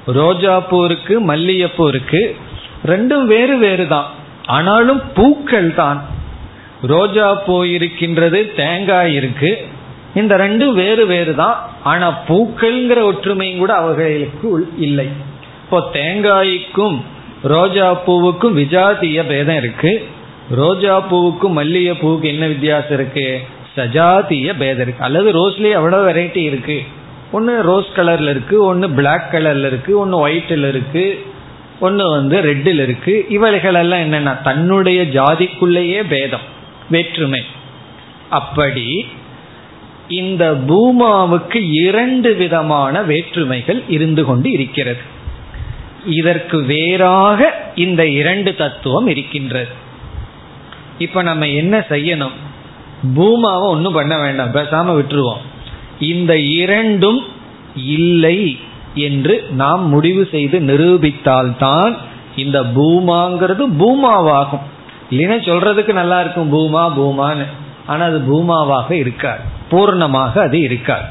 ரோஜாப்பூ இருக்கு மல்லிகைப்பூ இருக்கு ரெண்டும் வேறு வேறு தான். ஆனாலும் பூக்கள் தான். ரோஜா பூ இருக்கின்றது தேங்காய் இருக்கு. இந்த ரெண்டும் வேறு வேறு தான். ஆனா பூக்கள்ங்கிற ஒற்றுமையும் கூட அவர்களுக்கு இல்லை. இப்போ தேங்காய்க்கும் ரோஜா பூவுக்கும் விஜாதிய பேதம் இருக்கு. ரோஜா பூவுக்கும் மல்லிகை பூவுக்கு என்ன வித்தியாசம் இருக்கு? சஜாதிய பேதம் இருக்கு. அல்லது ரோஸ்லயே எவ்வளவு வெரைட்டி இருக்கு? ஒன்று ரோஸ் கலர்ல இருக்கு ஒன்று பிளாக் கலர்ல இருக்கு ஒன்று ஒயிட்ல இருக்கு. ஒன்று வந்து ரெட்டில் இருக்கு. இவைகள் எல்லாம் தன்னுடைய ஜாதிக்குள்ளேயே பேதம் வேற்றுமை. அப்படி இந்த பூமாவுக்கு இரண்டு விதமான வேற்றுமைகள் இருந்து கொண்டு இருக்கிறது. இதற்கு வேறாக இந்த இரண்டு தத்துவம் இருக்கின்றது. இப்ப நம்ம என்ன செய்யணும்? பூமாவை ஒன்றும் பண்ண வேண்டாம் பேசாம விட்டுருவோம். இந்த இரண்டும் இல்லை. என்று நாம் முடிவு செய்து நிரூபித்தால்தான் இந்த பூமாங்கிறது பூமாவாகும். இல்லைன்னா சொல்றதுக்கு நல்லா இருக்கும் பூமா பூமான்னு. ஆனா அது பூமாவாக இருக்காது. பூர்ணமாக அது இருக்காது.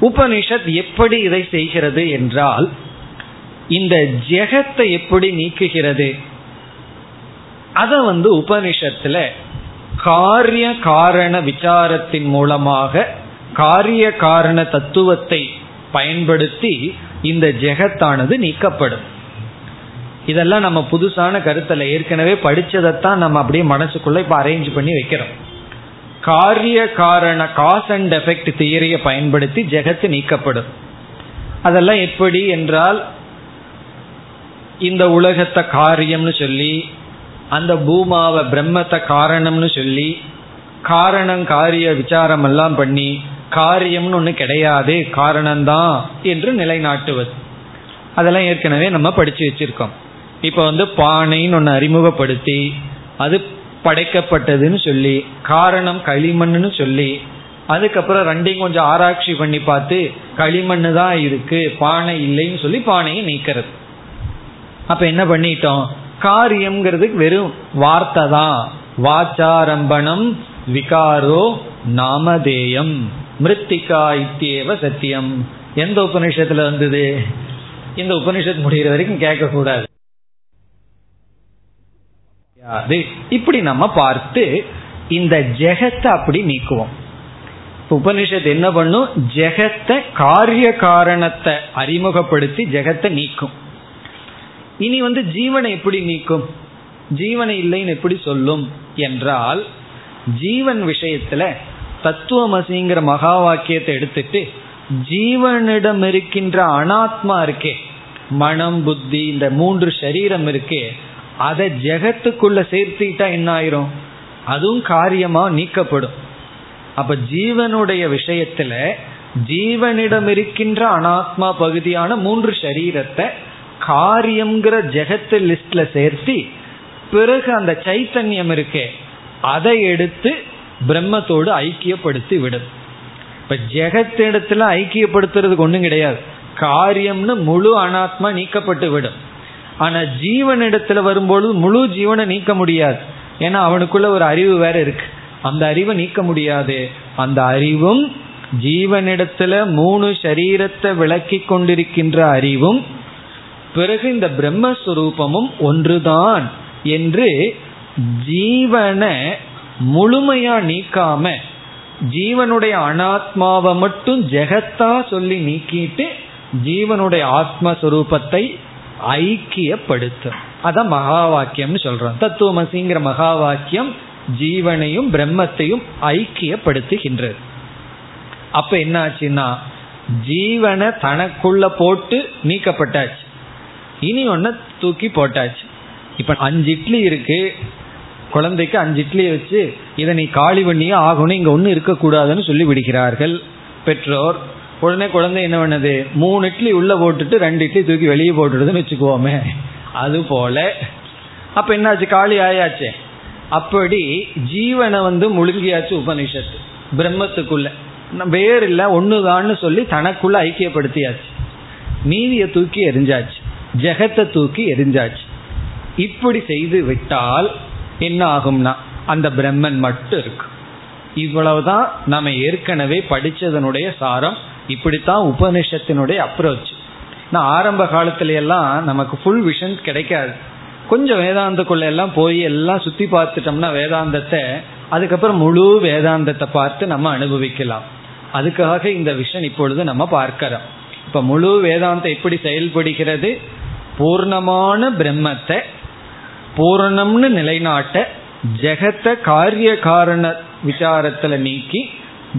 உபனிஷத் எப்படி இதை செய்கிறது என்றால் இந்த ஜெகத்தை எப்படி நீக்குகிறது? அத வந்து உபனிஷத்துல காரிய காரண விசாரத்தின் மூலமாக காரிய காரண தத்துவத்தை பயன்படுத்தி இந்த ஜெகத்தானது நீக்கப்படும். இதெல்லாம் நம்ம புதுசான கருத்தில் ஏற்கனவே படித்ததைத்தான் நம்ம அப்படியே மனசுக்குள்ள இப்போ அரேஞ்ச் பண்ணி வைக்கிறோம். காரிய காரண காஸ் அண்ட் எஃபெக்ட் தியரியை பயன்படுத்தி ஜெகத்து நீக்கப்படும். அதெல்லாம் எப்படி என்றால் இந்த உலகத்தை காரியம்னு சொல்லி அந்த பூமாவை பிரம்மத்தை காரணம்னு சொல்லி காரணம் காரிய விசாரம் எல்லாம் பண்ணி காரியம்னு ஒன்று கிடையாது காரணம்தான் என்று நிலைநாட்டுவது. அதெல்லாம் ஏற்கனவே நம்ம படித்து வச்சிருக்கோம். இப்போ வந்து பானைன்னு ஒன்று அறிமுகப்படுத்தி அது படைக்கப்பட்டதுன்னு சொல்லி காரணம் களிமண்ணுன்னு சொல்லி அதுக்கப்புறம் ரெண்டையும் கொஞ்சம் ஆராய்ச்சி பண்ணி பார்த்து களிமண்ணு தான் இருக்கு பானை இல்லைன்னு சொல்லி பானையை நீக்கிறது. அப்ப என்ன பண்ணிட்டோம்? காரியம்ங்கிறதுக்கு வெறும் வார்த்தை தான் வாச்சாரம்பணம் விகாரோ நாமதேயம். மிருத்திகா இத்தியேவ சத்தியம். எந்த உபநிஷத்துல வந்தது? இந்த உபனிஷத் முடிகிற வரைக்கும் கேட்க கூடாது இப்படி நம்ம பார்த்து இந்த ஜெகத்தை அப்படி நீக்குவோம். உபனிஷத் என்ன பண்ணும்? ஜெகத்தை காரிய காரணத்தை அறிமுகப்படுத்தி ஜெகத்தை நீக்கும். இனி வந்து ஜீவனை எப்படி நீக்கும்? ஜீவனை இல்லைன்னு எப்படி சொல்லும்? என்றால் ஜீவன் விஷயத்துல தத்துவமசிங்கிற மகா வாக்கியத்தை எடுத்துட்டு ஜீவனிடம் இருக்கின்ற அனாத்மா இருக்கே மனம் புத்தி இந்த மூன்று சரீரம் இருக்கே அதை ஜெகத்துக்குள்ள சேர்த்துக்கிட்டா என்ன ஆயிரும்? அதுவும் காரியமா நீக்கப்படும். அப்ப ஜீவனுடைய விஷயத்துல ஜீவனிடம் இருக்கின்ற அனாத்மா பகுதியான மூன்று சரீரத்தை காரியம்ங்கிற ஜெகத்து லிஸ்ட்ல சேர்த்து பிறகு அந்த சைத்தன்யம் இருக்கே அதை எடுத்து பிரம்மத்தோடு ஐக்கியப்படுத்தி விடும் இப்ப ஜெகத்திடத்துல ஐக்கியப்படுத்துறதுக்கு ஒன்றும் கிடையாது. காரியம்னு முழு அனாத்மா நீக்கப்பட்டு விடும் ஆனா ஜீவனிடத்துல வரும்பொழுது முழு ஜீவனை நீக்க முடியாது. ஏன்னா அவனுக்குள்ள ஒரு அறிவு வேற இருக்கு. அந்த அறிவை நீக்க முடியாது. அந்த அறிவும் ஜீவனிடத்துல மூணு சரீரத்தை விளக்கி கொண்டிருக்கின்ற அறிவும் பிறகு இந்த பிரம்மஸ்வரூபமும் ஒன்றுதான் என்று ஜீவனை முழுமையா நீக்காம ஜீவனுடைய அனாத்மாவை மட்டும் ஜெகத்தா சொல்லி நீக்கிட்டு ஜீவனுடைய ஆத்மஸ்வரூபத்தை ஐக்கியப்படுத்தும் அதான் மகா வாக்கியம்னு சொல்றோம் தத்துவமசிங்கிற மகா வாக்கியம் ஜீவனையும் பிரம்மத்தையும் ஐக்கியப்படுத்துகின்றது. அப்ப என்ன ஆச்சுன்னா ஜீவனை தனக்குள்ள போட்டு நீக்கப்பட்டாச்சு. இனி ஒன்ன தூக்கி போட்டாச்சு. இப்ப அஞ்சு இட்லி இருக்கு. குழந்தைக்கு அஞ்சு இட்லியை வச்சு இதை நீ காலி பண்ணியே ஆகணும் இங்கே ஒன்றும் இருக்கக்கூடாதுன்னு சொல்லி விடுகிறார்கள். பெற்றோர் உடனே குழந்தை என்ன பண்ணது? மூணு இட்லி உள்ளே போட்டுட்டு ரெண்டு இட்லி தூக்கி வெளியே போட்டுடுதுன்னு வச்சுக்குவோமே. அது போல அப்போ என்னாச்சு? காலி ஆயாச்சே. அப்படி ஜீவனை வந்து முழுங்கியாச்சு உபனிஷத்து. பிரம்மத்துக்குள்ள. வேறு இல்லை ஒன்றுதான்னு சொல்லி தனக்குள்ள ஐக்கியப்படுத்தியாச்சு. நீதியை தூக்கி எரிஞ்சாச்சு ஜெகத்தை தூக்கி எரிஞ்சாச்சு இப்படி செய்து விட்டால் என்ன ஆகும்னா அந்த பிரம்மன் மட்டும் இருக்கு. இவ்வளவுதான் நம்ம ஏற்கனவே படிச்சதனுடைய சாரம் இப்படித்தான் உபனிஷத்தினுடைய அப்ரோச் நான் ஆரம்ப காலத்துல எல்லாம் நமக்கு ஃபுல் விஷன் கிடைக்காது. கொஞ்சம் வேதாந்தக்குள்ள எல்லாம் போய் எல்லாம் சுத்தி பார்த்துட்டோம்னா வேதாந்தத்தை அதுக்கப்புறம் முழு வேதாந்தத்தை பார்த்து நம்ம அனுபவிக்கலாம். அதுக்காக இந்த விஷன் இப்பொழுது நம்ம பார்க்கிறோம். இப்ப முழு வேதாந்தம் எப்படி செயல்படுகிறது? பூர்ணமான பிரம்மத்தை பூரணம்னு நிலைநாட்ட ஜெகத்தை காரிய காரண விசாரத்துல நீக்கி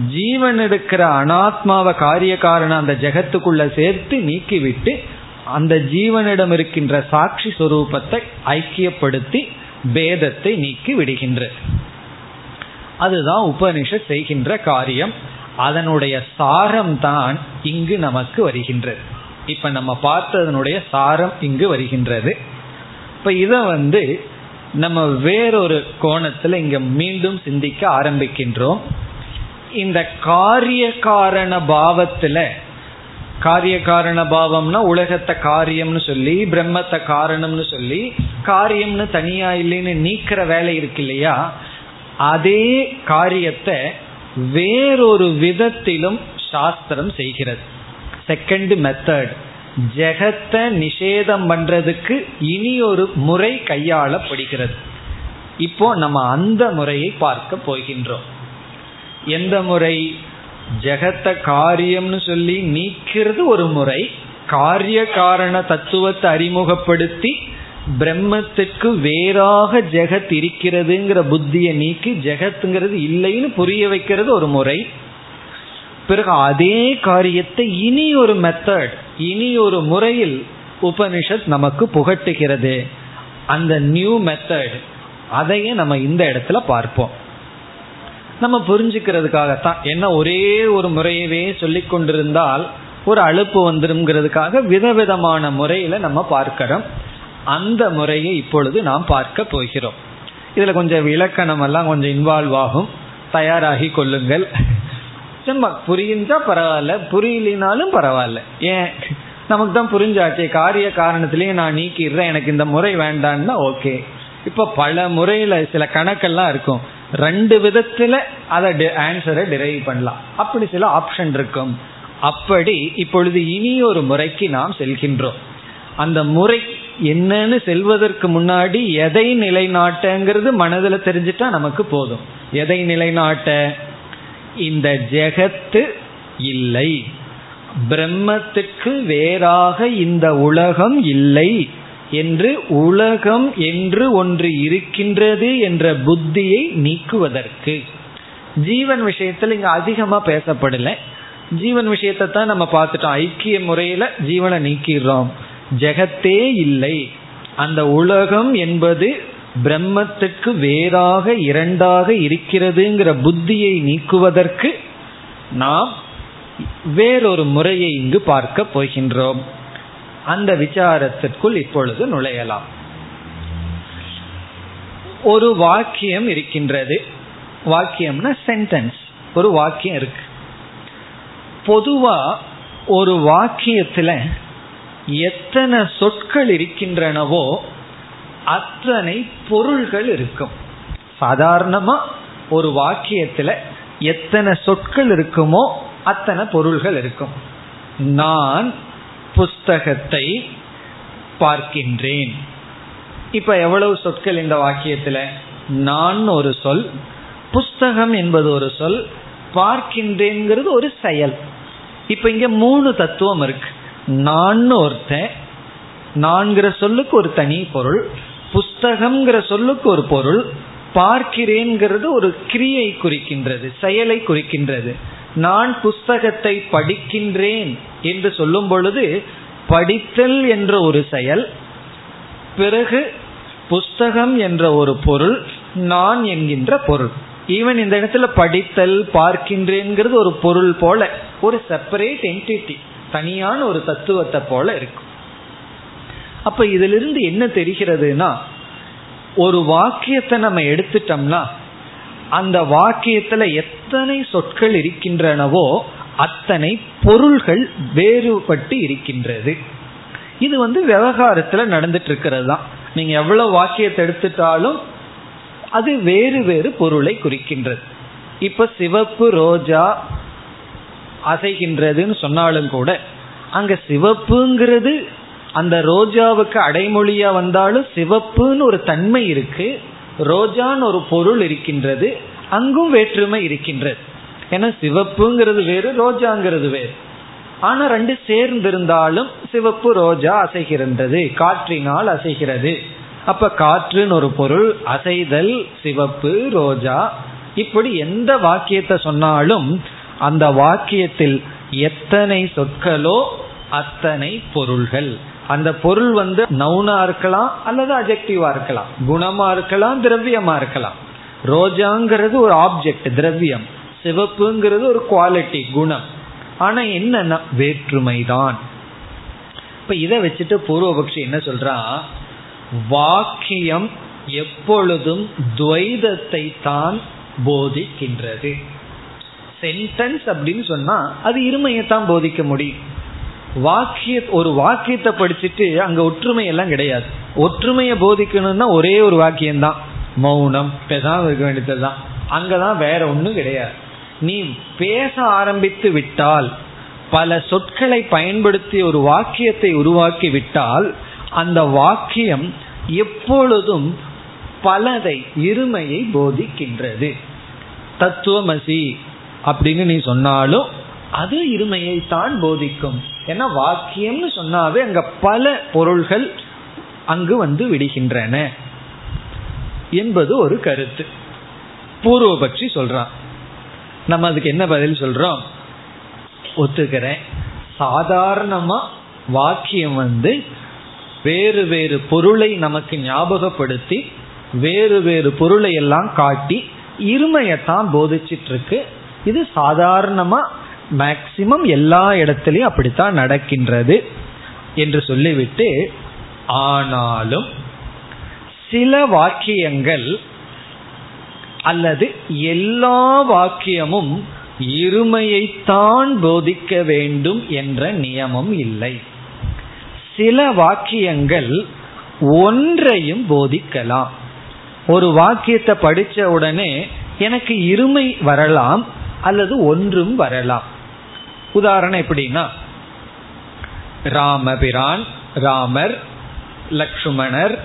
ஜீவன் எடுக்கிற அனாத்மாவை காரிய காரணம் அந்த ஜெகத்துக்குள்ள சேர்த்து நீக்கிவிட்டு அந்த ஜீவனிடம் இருக்கின்ற சாட்சி சுரூபத்தை ஐக்கியப்படுத்தி பேதத்தை நீக்கி விடுகின்ற. அதுதான் உபனிஷத் செய்கின்ற காரியம். அதனுடைய சாரம் தான் இங்கு நமக்கு வருகின்றது. இப்ப நம்ம பார்த்ததனுடைய சாரம் இங்கு வருகின்றது. இப்ப இத வந்து நம்ம வேறொரு கோணத்துல இங்க மீண்டும் சிந்திக்க ஆரம்பிக்கின்றோம். இந்த காரிய காரண பாவத்துல காரிய காரண பாவம்னா உலகத்தை காரியம்னு சொல்லி பிரம்மத்தை காரணம்னு சொல்லி காரியம்னு தனியா இல்லைன்னு நீக்கிற வேலை இருக்கு இல்லையா? அதே காரியத்தை வேறொரு விதத்திலும் சாஸ்திரம் செய்கிறது. செகண்ட் மெத்தட் ஜெகத்தை நிஷேதம் பண்றதுக்கு இனி ஒரு முறை கையாளப்படுகிறது. இப்போ நம்ம அந்த முறையை பார்க்க போகின்றோம். எந்த முறை? ஜெகத்த காரியம்னு சொல்லி நீக்கிறது ஒரு முறை காரிய காரண தத்துவத்தை அறிமுகப்படுத்தி பிரம்மத்துக்கு வேறாக ஜெகத் இருக்கிறதுங்கிற புத்தியை நீக்கி ஜெகத்துங்கிறது இல்லைன்னு புரிய வைக்கிறது ஒரு முறை. பிறகு அதே காரியத்தை இனி ஒரு மெத்தட் இனி ஒரு முறையில் உபனிஷத் நமக்கு புகட்டுகிறது. அந்த நியூ மெத்தட் அதையே நம்ம இந்த இடத்துல பார்ப்போம். நம்ம புரிஞ்சுக்கிறதுக்காகத்தான் என்ன ஒரே ஒரு முறையவே சொல்லி கொண்டிருந்தால் ஒரு அழுப்பு வந்துருங்கிறதுக்காக விதவிதமான முறையில நம்ம பார்க்கிறோம் அந்த முறையை இப்பொழுது நாம் பார்க்க போகிறோம். இதுல கொஞ்சம் இலக்கணம் எல்லாம் கொஞ்சம் இன்வால்வ் ஆகும். தயாராகி கொள்ளுங்கள். சும்மா புரிஞ்சா பரவாயில்ல புரியலினாலும் பரவாயில்ல. ஏன்? நமக்கு தான் புரிஞ்சாச்சே காரிய காரணத்திலேயே நான் நீக்கிடுறேன் எனக்கு இந்த முறை வேண்டான்னா ஓகே. இப்போ பல முறையில சில கணக்கெல்லாம் இருக்கும். ரெண்டு விதத்துல அதை ஆன்சரை டிரைவ் பண்ணலாம். அப்படி சில ஆப்ஷன் இருக்கும். அப்படி இப்பொழுது இனி ஒரு முறைக்கு நாம் செல்கின்றோம். அந்த முறை என்னன்னு செல்வதற்கு முன்னாடி எதை நிலைநாட்டங்கிறது மனதில் தெரிஞ்சிட்டா நமக்கு போதும். எதை நிலைநாட்ட? இந்த ஜெகத்து இல்லை. பிரம்மத்துக்கு வேறாக இந்த உலகம் இல்லை என்று உலகம் என்று ஒன்று இருக்கின்றது என்ற புத்தியை நீக்குவதற்கு. ஜீவன் விஷயத்தில் இங்க அதிகமா பேசப்படல. ஜீவன் விஷயத்தை தான் நம்ம பார்த்துட்டோம். ஐக்கிய முறையில ஜீவனை நீக்கிடுறோம். ஜெகத்தே இல்லை. அந்த உலகம் என்பது பிரம்மத்துக்கு வேறாக இரண்டாக இருக்கிறதுங்கிற புத்தியை நீக்குவதற்கு நாம் வேறொரு முறையை இங்கு பார்க்க போகின்றோம். அந்த விசாரத்திற்குள் இப்பொழுது நுழையலாம். ஒரு வாக்கியம் இருக்கின்றது. வாக்கியம்னா சென்டென்ஸ் ஒரு வாக்கியம் இருக்கு. பொதுவா ஒரு வாக்கியத்துல எத்தனை சொற்கள் இருக்கின்றனவோ அத்தனை பொருள்கள் இருக்கும். சாதாரணமா ஒரு வாக்கியத்துல எத்தனை சொற்கள் இருக்குமோ அத்தனை பொருள்கள் இருக்கும். நான் புஸ்தகத்தை பார்க்கின்றேன். இப்ப எவ்வளவு சொற்கள் இந்த வாக்கியத்துல? நான் ஒரு சொல் புஸ்தகம் என்பது ஒரு சொல் பார்க்கின்றேங்கிறது ஒரு செயல். இப்ப இங்க மூணு தத்துவம் இருக்கு. நான் ஒருத்தன் நான்கிற சொல்லுக்கு ஒரு தனி பொருள் புஸ்தகம்ங்கிற சொல்லுக்கு ஒரு பொருள் பார்க்கிறேங்கிறது ஒரு கிரியை குறிக்கின்றது செயலை குறிக்கின்றது. நான் புஸ்தகத்தை படிக்கின்றேன் என்று சொல்லும் பொழுது படித்தல் என்ற ஒரு செயல் பிறகு புஸ்தகம் என்ற ஒரு பொருள் நான் என்கின்ற பொருள். ஈவன் இந்த இடத்துல படித்தல் பார்க்கின்றேங்கிறது ஒரு பொருள் போல ஒரு செப்பரேட் என்டிட்டி தனியான ஒரு தத்துவத்தை போல இருக்கும். அப்ப இதிலிருந்து என்ன தெரிகிறதுனா ஒரு வாக்கியத்தை நம்ம எடுத்துட்டோம்னா அந்த வாக்கியத்துல எத்தனை சொற்கள் இருக்கின்றனவோ அத்தனை பொருள்கள் வேறுபட்டு இருக்கின்றது. இது வந்து விவகாரத்துல நடந்துட்டு இருக்கிறது தான் நீங்க எவ்வளவு வாக்கியத்தை எடுத்துட்டாலும் அது வேறு வேறு பொருளை குறிக்கின்றது. இப்ப சிவப்பு ரோஜா அசைகின்றதுன்னு சொன்னாலும் கூட அங்க சிவப்புங்கிறது அந்த ரோஜாவுக்கு அடைமொழியா வந்தாலும் சிவப்புன்னு ஒரு தன்மை இருக்கு ரோஜான்னு ஒரு பொருள் இருக்கின்றது அங்கும் வேற்றுமை இருக்கின்றது. ஏன்னா சிவப்புங்கிறது வேறு ரோஜாங்கிறது வேறு. ஆனா ரெண்டு சேர்ந்திருந்தாலும் சிவப்பு ரோஜா அசைகின்றது காற்றினால் அசைகிறது. அப்ப காற்றுன்னு ஒரு பொருள் அசைதல் சிவப்பு ரோஜா. இப்படி எந்த வாக்கியத்தை சொன்னாலும் அந்த வாக்கியத்தில் எத்தனை சொற்களோ அத்தனை பொருள்கள். அந்த பொருள் வந்து நவுனா இருக்கலாம் அல்லது அஜெக்டிவா இருக்கலாம். குணமா இருக்கலாம் திரவியமா இருக்கலாம். ரோஜாங்கிறது ஒரு ஆப்ஜெக்ட் திரவியம். சிவப்புங்கிறது ஒரு குவாலிட்டி குணம். ஆனா என்னன்னா வேற்றுமை தான் இப்ப இதை வச்சுட்டு பூர்வபக்ஷி என்ன சொல்றான் வாக்கியம் எப்பொழுதும் துவைதத்தை தான் போதிக்கின்றது. சென்டென்ஸ் அப்படின்னு சொன்னா அது இருமையத்தான் போதிக்க முடியும். வாக்கிய ஒரு வாக்கியத்தை படிச்சுட்டு அங்க ஒற்றுமை எல்லாம் கிடையாது. ஒற்றுமையை போதிக்கணும்னா ஒரே ஒரு வாக்கியம் தான் மௌனம் பேசாம இருக்க வேண்டியதுதான் அங்கதான் வேற ஒன்றும் கிடையாது. நீ பேச ஆரம்பித்து விட்டால் பல சொற்களை பயன்படுத்தி ஒரு வாக்கியத்தை உருவாக்கி விட்டால் அந்த வாக்கியம் எப்பொழுதும் பலதை இருமையை போதிக்கின்றது. தத்துவமசி அப்படின்னு நீ சொன்னாலும் அது இருமையை தான் போதிக்கும். ஏன்னா வாக்கியம்னு சொன்னாவே அங்க பல பொருள்கள் அங்கு வந்து விடுகின்றன என்பது ஒரு கருத்து. பூர்வபட்சி சொல்றான். நம்ம அதுக்கு என்ன பதில் சொல்றோம்? ஒத்துக்கிறேன். சாதாரணமா வாக்கியம் வந்து வேறு வேறு பொருளை நமக்கு ஞாபகப்படுத்தி வேறு வேறு பொருளை எல்லாம் காட்டி இருமையத்தான் போதிச்சிட்டு இருக்கு இது சாதாரணமா மேக்சிமம் எல்லா இடத்திலையும் அப்படித்தான் நடக்கின்றது என்று சொல்லிவிட்டு ஆனாலும் சில வாக்கியங்கள் அல்லது எல்லா வாக்கியமும் இருமையைத்தான் போதிக்க வேண்டும் என்ற நியமம் இல்லை. சில வாக்கியங்கள் ஒன்றையும் போதிக்கலாம். ஒரு வாக்கியத்தை படித்த உடனே எனக்கு இருமை வரலாம் அல்லது ஒன்றும் வரலாம். உதாரணம் எப்படின்னா ராமபிரான் ராமர் லக்ஷ்மணர்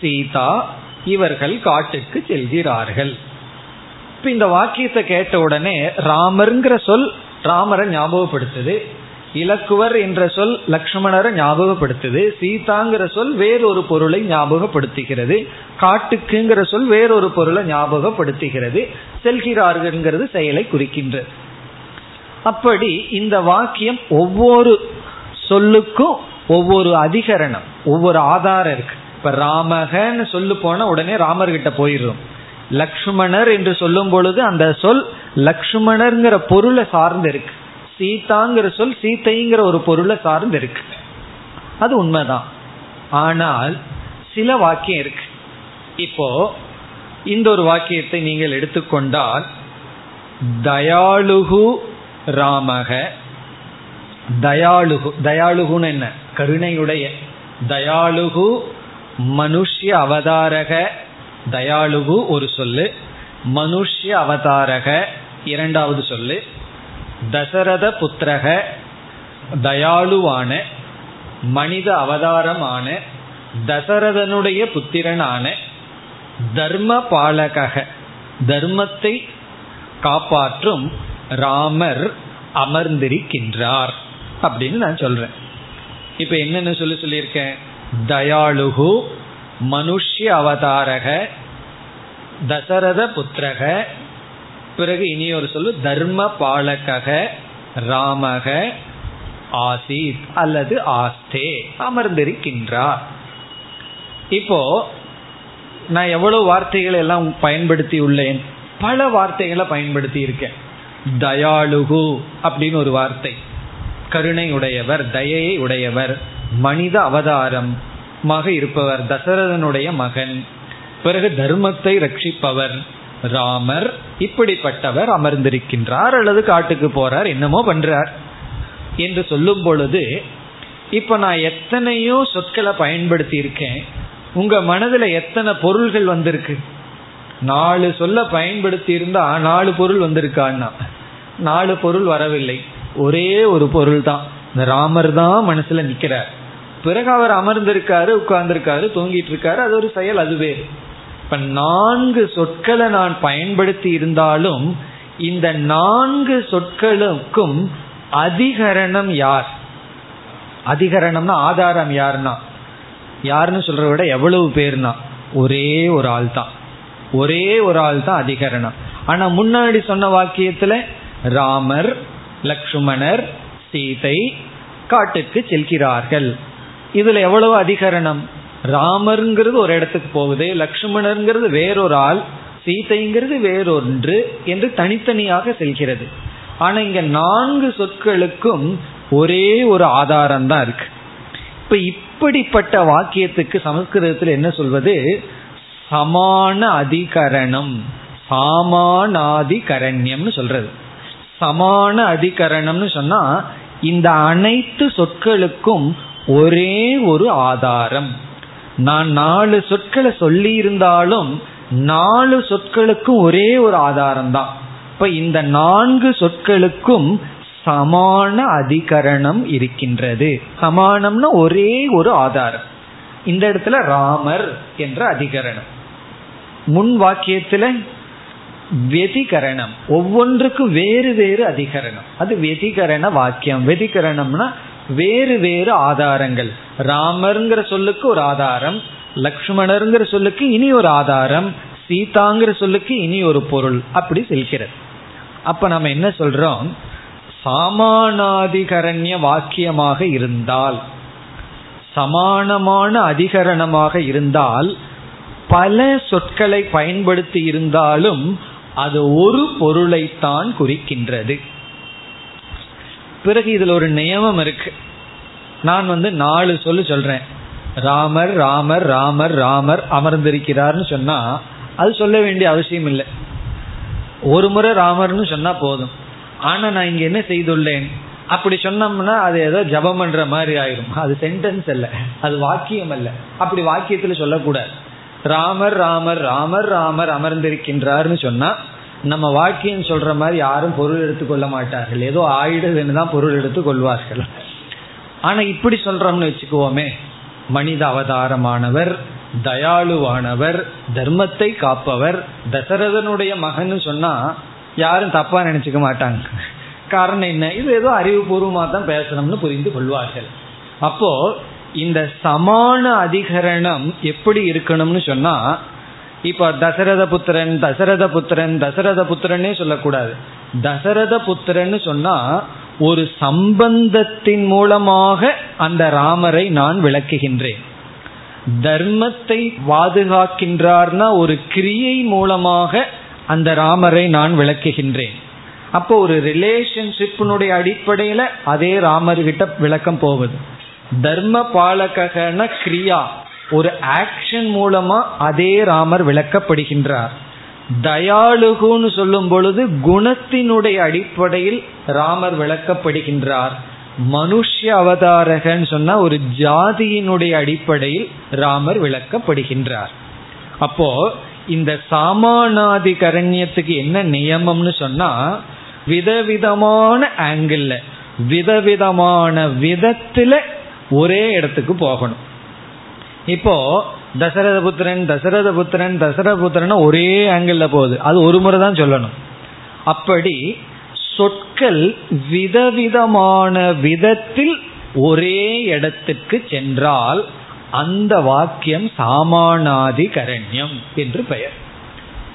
சீதா இவர்கள் காட்டுக்கு செல்கிறார்கள். இப்ப இந்த வாக்கியத்தை கேட்ட உடனே ராமருங்கிற சொல் ராமரை ஞாபகப்படுத்துது இலக்குவர் என்ற சொல் லக்ஷ்மணரை ஞாபகப்படுத்துது சீதாங்கிற சொல் வேறொரு பொருளை ஞாபகப்படுத்துகிறது காட்டுக்குங்கிற சொல் வேறொரு பொருளை ஞாபகப்படுத்துகிறது செல்கிறார்கள்ங்கிறது செயலை குறிக்கின்றது அப்படி இந்த வாக்கியம் ஒவ்வொரு சொல்லுக்கும் ஒவ்வொரு அதிகரணம் ஒவ்வொரு ஆதாரம் இருக்கு. இப்ப ராமகன்னு சொல்லு போனா உடனே ராமர்கிட்ட போயிடும் லக்ஷ்மணர் என்று சொல்லும் பொழுது அந்த சொல் லக்ஷ்மணர்ங்கிற பொருளை சார்ந்து இருக்கு. சீதாங்கிற சொல் சீத்தைங்கிற ஒரு பொருளை சார்ந்து இருக்கு. அது உண்மைதான். ஆனால் சில வாக்கியம் இருக்கு. இப்போ இந்த ஒரு வாக்கியத்தை நீங்கள் எடுத்துக்கொண்டால் தயாளுகு ராமக தயாளுகு தயாளுகுன்னு என்ன? கருணையுடைய. தயாளுகு மனுஷ்ய அவதாரக தயாளுகு ஒரு சொல்லு. மனுஷ்ய அவதாரக இரண்டாவது சொல்லு. தசரத புத்திரக தயாளுவான மனித அவதாரமான தசரதனுடைய புத்திரனான தர்ம பாலக தர்மத்தை காப்பாற்றும் ராமர் அமர்ந்திருக்கின்றார் அப்படின்னு நான் சொல்றேன். இப்ப என்னென்ன சொல்லி சொல்லியிருக்கேன்? தயாளுகு மனுஷ்ய அவதாரக தசரத புத்திரக பிறகு இனி ஒரு சொல்லு தர்ம பாலக ராமக ஆசித் அல்லது ஆஸ்தே அமர்ந்திருக்கின்றார். இப்போ நான் எவ்வளவு வார்த்தைகளை எல்லாம் பயன்படுத்தி உள்ளேன் பல வார்த்தைகளை பயன்படுத்தி இருக்கேன். தயாளுகு அப்படின்னு ஒரு வார்த்தை. கருணை உடையவர் தயையை உடையவர் மனித அவதாரம் மக இருப்பவர் தசரதனுடைய மகன் பிறகு தர்மத்தை ரட்சிப்பவர் ராமர் இப்படிப்பட்டவர் அமர்ந்திருக்கின்றார் அல்லது காட்டுக்கு போறார் என்னமோ பண்றார். என்று சொல்லும் பொழுது இப்ப நான் எத்தனையோ சொற்களை பயன்படுத்தி இருக்கேன் உங்க மனதுல எத்தனை பொருள்கள் வந்திருக்கு? நாலு சொல்ல பயன்படுத்தி இருந்தா நாலு பொருள் வந்திருக்கான்னா. நாலு பொருள் வரவில்லை. ஒரே ஒரு பொருள் தான் இந்த ராமர் தான் மனசுல நிக்கிறார். பிறகு அவர் அமர்ந்திருக்காரு உட்கார்ந்திருக்காரு தூங்கிட்டு இருக்காரு அது ஒரு செயல் அது வேறு. இப்ப நான்கு சொற்களை நான் பயன்படுத்தி இருந்தாலும் இந்த நான்கு சொற்களுக்கும் அதிகரணம் யார்? அதிகரணம்னா ஆதாரம் யாருன்னா? யாருன்னு சொல்ற விட எவ்வளவு பேர்னா? ஒரே ஒரு ஆள் தான் ஒரே ஒரு ஆள் தான் அதிகரணம். ஆனா முன்னாடி சொன்ன வாக்கியத்துல ராமர் லக்ஷ்மணர் சீதை காட்டுக்கு செல்கிறார்கள். இதுல எவ்வளவு அதிகரணம்? ராமருங்கிறது ஒரு இடத்துக்கு போகுது லக்ஷ்மணருங்கிறது வேறொரு ஆள் சீதைங்கிறது வேறொன்று என்று தனித்தனியாக செல்கிறது. ஆனா இங்க நான்கு சொற்களுக்கும் ஒரே ஒரு ஆதாரம் தான் இருக்கு. இப்ப இப்படிப்பட்ட வாக்கியத்துக்கு சமஸ்கிருதத்தில் என்ன சொல்வது? சமான அதிகரணம் சாமானாதிகரண்யம்னு சொல்றது. சமான அதிகரணம்னு சொன்னா இந்த அனைத்து சொற்களுக்கும் ஒரே ஒரு ஆதாரம். நான் நாலு சொற்களை சொல்லி இருந்தாலும் நாலு சொற்களுக்கும் ஒரே ஒரு ஆதாரம் தான் இப்ப இந்த நான்கு சொற்களுக்கும் சமான அதிகரணம் இருக்கின்றது. சமானம்னா ஒரே ஒரு ஆதாரம். இந்த இடத்துல ராமர் என்ற அதிகரணம். முன் வாக்கியத்துல வெதிகரணம். ஒவ்வொன்றுக்கும் வேறு வேறு அதிகரணம். அது வெதிகரண வாக்கியம். வெதிகரணம்னா வேறு வேறு ஆதாரங்கள். ராமருங்கிற சொல்லுக்கு ஒரு ஆதாரம். லக்ஷ்மணருங்கிற சொல்லுக்கு இனி ஒரு ஆதாரம். சீதாங்கிற சொல்லுக்கு இனி ஒரு பொருள். அப்படி செல்கிறது. அப்ப நம்ம என்ன சொல்றோம்? சாமானாதிகரண்ய வாக்கியமாக இருந்தால் சமானமான அதிகரணமாக இருந்தால் பல சொற்களை பயன்படுத்தி இருந்தாலும் அது ஒரு பொருளைத்தான் குறிக்கின்றது. பிறகு இதில் ஒரு நியமம் இருக்கு. நான் வந்து நாலு சொல்லு சொல்றேன். ராமர் ராமர் ராமர் ராமர் அமர்ந்திருக்கிறார்னு சொன்னா அது சொல்ல வேண்டிய அவசியம் இல்லை. ஒரு முறை ராமர்னு சொன்னா போதும். ஆனா நான் இங்க என்ன செய்துள்ளேன்? அப்படி சொன்னோம்னா அது ஏதோ ஜபம் பண்ற மாதிரி ஆயிரும். அது சென்டென்ஸ் அல்ல. அது வாக்கியம் அல்ல. அப்படி வாக்கியத்துல சொல்லக்கூடாது. ராமர் ராமர் ராமர் ராமர் அமர்ந்திருக்கின்றார்னு சொன்னா நம்ம வாக்கியம் சொல்ற மாதிரி யாரும் பொருள் எடுத்துக்கொள்ள மாட்டார்கள். ஏதோ ஆயிடுதுன்னு தான் பொருள் எடுத்து கொள்வார்கள். ஆனா இப்படி சொல்றோம்னு வச்சுக்குவோமே மனித அவதாரமானவர் தயாளுவானவர் தர்மத்தை காப்பவர் தசரதனுடைய மகன் சொன்னா யாரும் தப்பா நினைச்சுக்க மாட்டாங்க. காரணம் என்ன? இது ஏதோ அறிவுபூர்வமாக தான் பேசணும்னு புரிந்து கொள்வார்கள். அப்போ இந்த சமான அதிகரணம் எப்படி இருக்கணும்னு சொன்னா இப்போ தசரத புத்திரன் தசரத புத்திரன் தசரத புத்திரன்னே சொல்லக்கூடாது. தசரத புத்திரன்னு சொன்னா ஒரு சம்பந்தத்தின் மூலமாக அந்த ராமரை நான் விளக்குகின்றேன். தர்மத்தை பாதுகாக்கின்றார்னா ஒரு கிரியை மூலமாக அந்த ராமரை நான் விளக்குகின்றேன். அப்போ ஒரு ரிலேஷன்ஷிப்பினுடைய அடிப்படையில அதே ராமர் கிட்ட விளக்கம் போகுது. தர்ம பாலகன கிரியா ஒரு ஆக்ஷன் மூலமா அதே ராமர் விளக்கப்படுகின்றார். தயாளுகுன்னு சொல்லும் பொழுது குணத்தினுடைய அடிப்படையில் ராமர் விளக்கப்படுகின்றார். மனுஷ அவதாரகன்னு சொன்னா ஒரு ஜாதியினுடைய அடிப்படையில் ராமர் விளக்கப்படுகின்றார். அப்போ இந்த சாமானாதி கரண்யத்துக்கு என்ன நியமம்னு சொன்னா விதவிதமான ஆங்கிள் விதவிதமான விதத்துல ஒரே இடத்துக்கு போகணும். இப்போ தசரத புத்திரன் தசரத புத்திரன் தசரத புத்திரன் ஒரே ஆங்கிள் போகுது. அது ஒரு முறை தான் சொல்லணும். அப்படி சொற்கள் விதவிதமான விதத்தில் ஒரே இடத்துக்கு சென்றால் அந்த வாக்கியம் சாமானாதி கரண்யம் என்று பெயர்.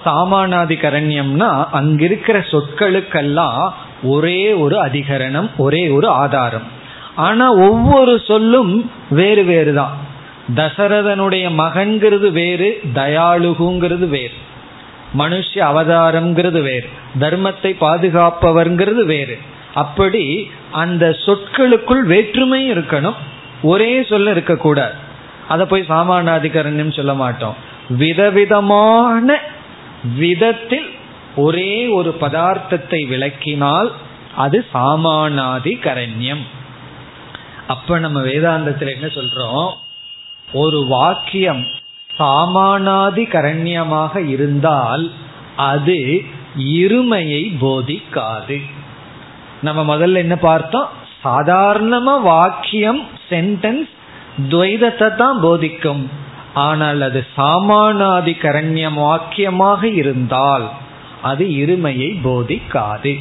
சாமானாதி கரண்யம்னா அங்கிருக்கிற சொற்களுக்கெல்லாம் ஒரே ஒரு அதிகரணம் ஒரே ஒரு ஆதாரம். ஆனா ஒவ்வொரு சொல்லும் வேறு வேறு தான். தசரதனுடைய மகன்கிறது வேறு தயாளுகுங்கிறது வேறு. மனுஷ அவதாரம்ங்கிறது வேறு தர்மத்தை பாதுகாப்பவர்ங்கிறது வேறு. அப்படி அந்த சொற்களுக்குள் வேற்றுமை இருக்கணும். ஒரே சொல்ல இருக்கக்கூடாது. அதை போய் சாமானாதிகரண்யம் சொல்ல மாட்டோம். விதவிதமான விதத்தில் ஒரே ஒரு பதார்த்தத்தை விளக்கினால் அது சாமானாதி கரண்யம் அப்ப நம்ம வேதாந்தத்தில் என்ன சொல்றோம்? ஒரு வாக்கியம் சாமானாதி கரண்யமாக இருந்தால் அது இருமையை போதிக்காது. நம்ம முதல்ல என்ன பார்த்தோம்? சாதாரணமா வாக்கியம் சென்டென்ஸ் துவைதத்தை தான் போதிக்கும். ஆனால் அது சாமானாதி கரண்யம் வாக்கியமாக இருந்தால் அது இருமையை போதிக்காது.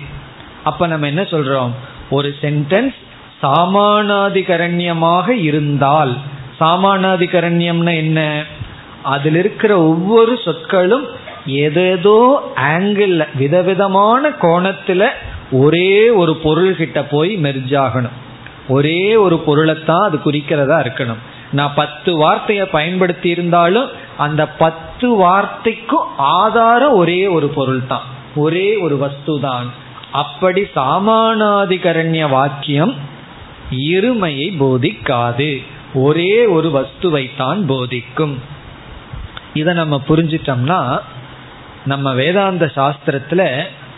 அப்ப நம்ம என்ன சொல்றோம்? ஒரு சென்டென்ஸ் சாமானாதிகரண்யமாக இருந்தால் சாமானாதிகரண்யம்னா என்ன? அதில் இருக்கிற ஒவ்வொரு சொற்களும் ஏதேதோ ஆங்கிள் விதவிதமான கோணத்துல ஒரே ஒரு பொருள் கிட்ட போய் மெர்ஜாகணும் ஒரே ஒரு பொருளைத்தான் அது குறிக்கிறதா இருக்கணும். நான் பத்து வார்த்தையை பயன்படுத்தி இருந்தாலும் அந்த பத்து வார்த்தைக்கும் ஆதாரம் ஒரே ஒரு பொருள் தான் ஒரே ஒரு வஸ்து தான் அப்படி சாமானாதிகரண்ய வாக்கியம் இருமையை போதிக்காது. ஒரே ஒரு வஸ்துவை தான் போதிக்கும். இதை நம்ம புரிஞ்சிட்டோம்னா நம்ம வேதாந்த சாஸ்திரத்துல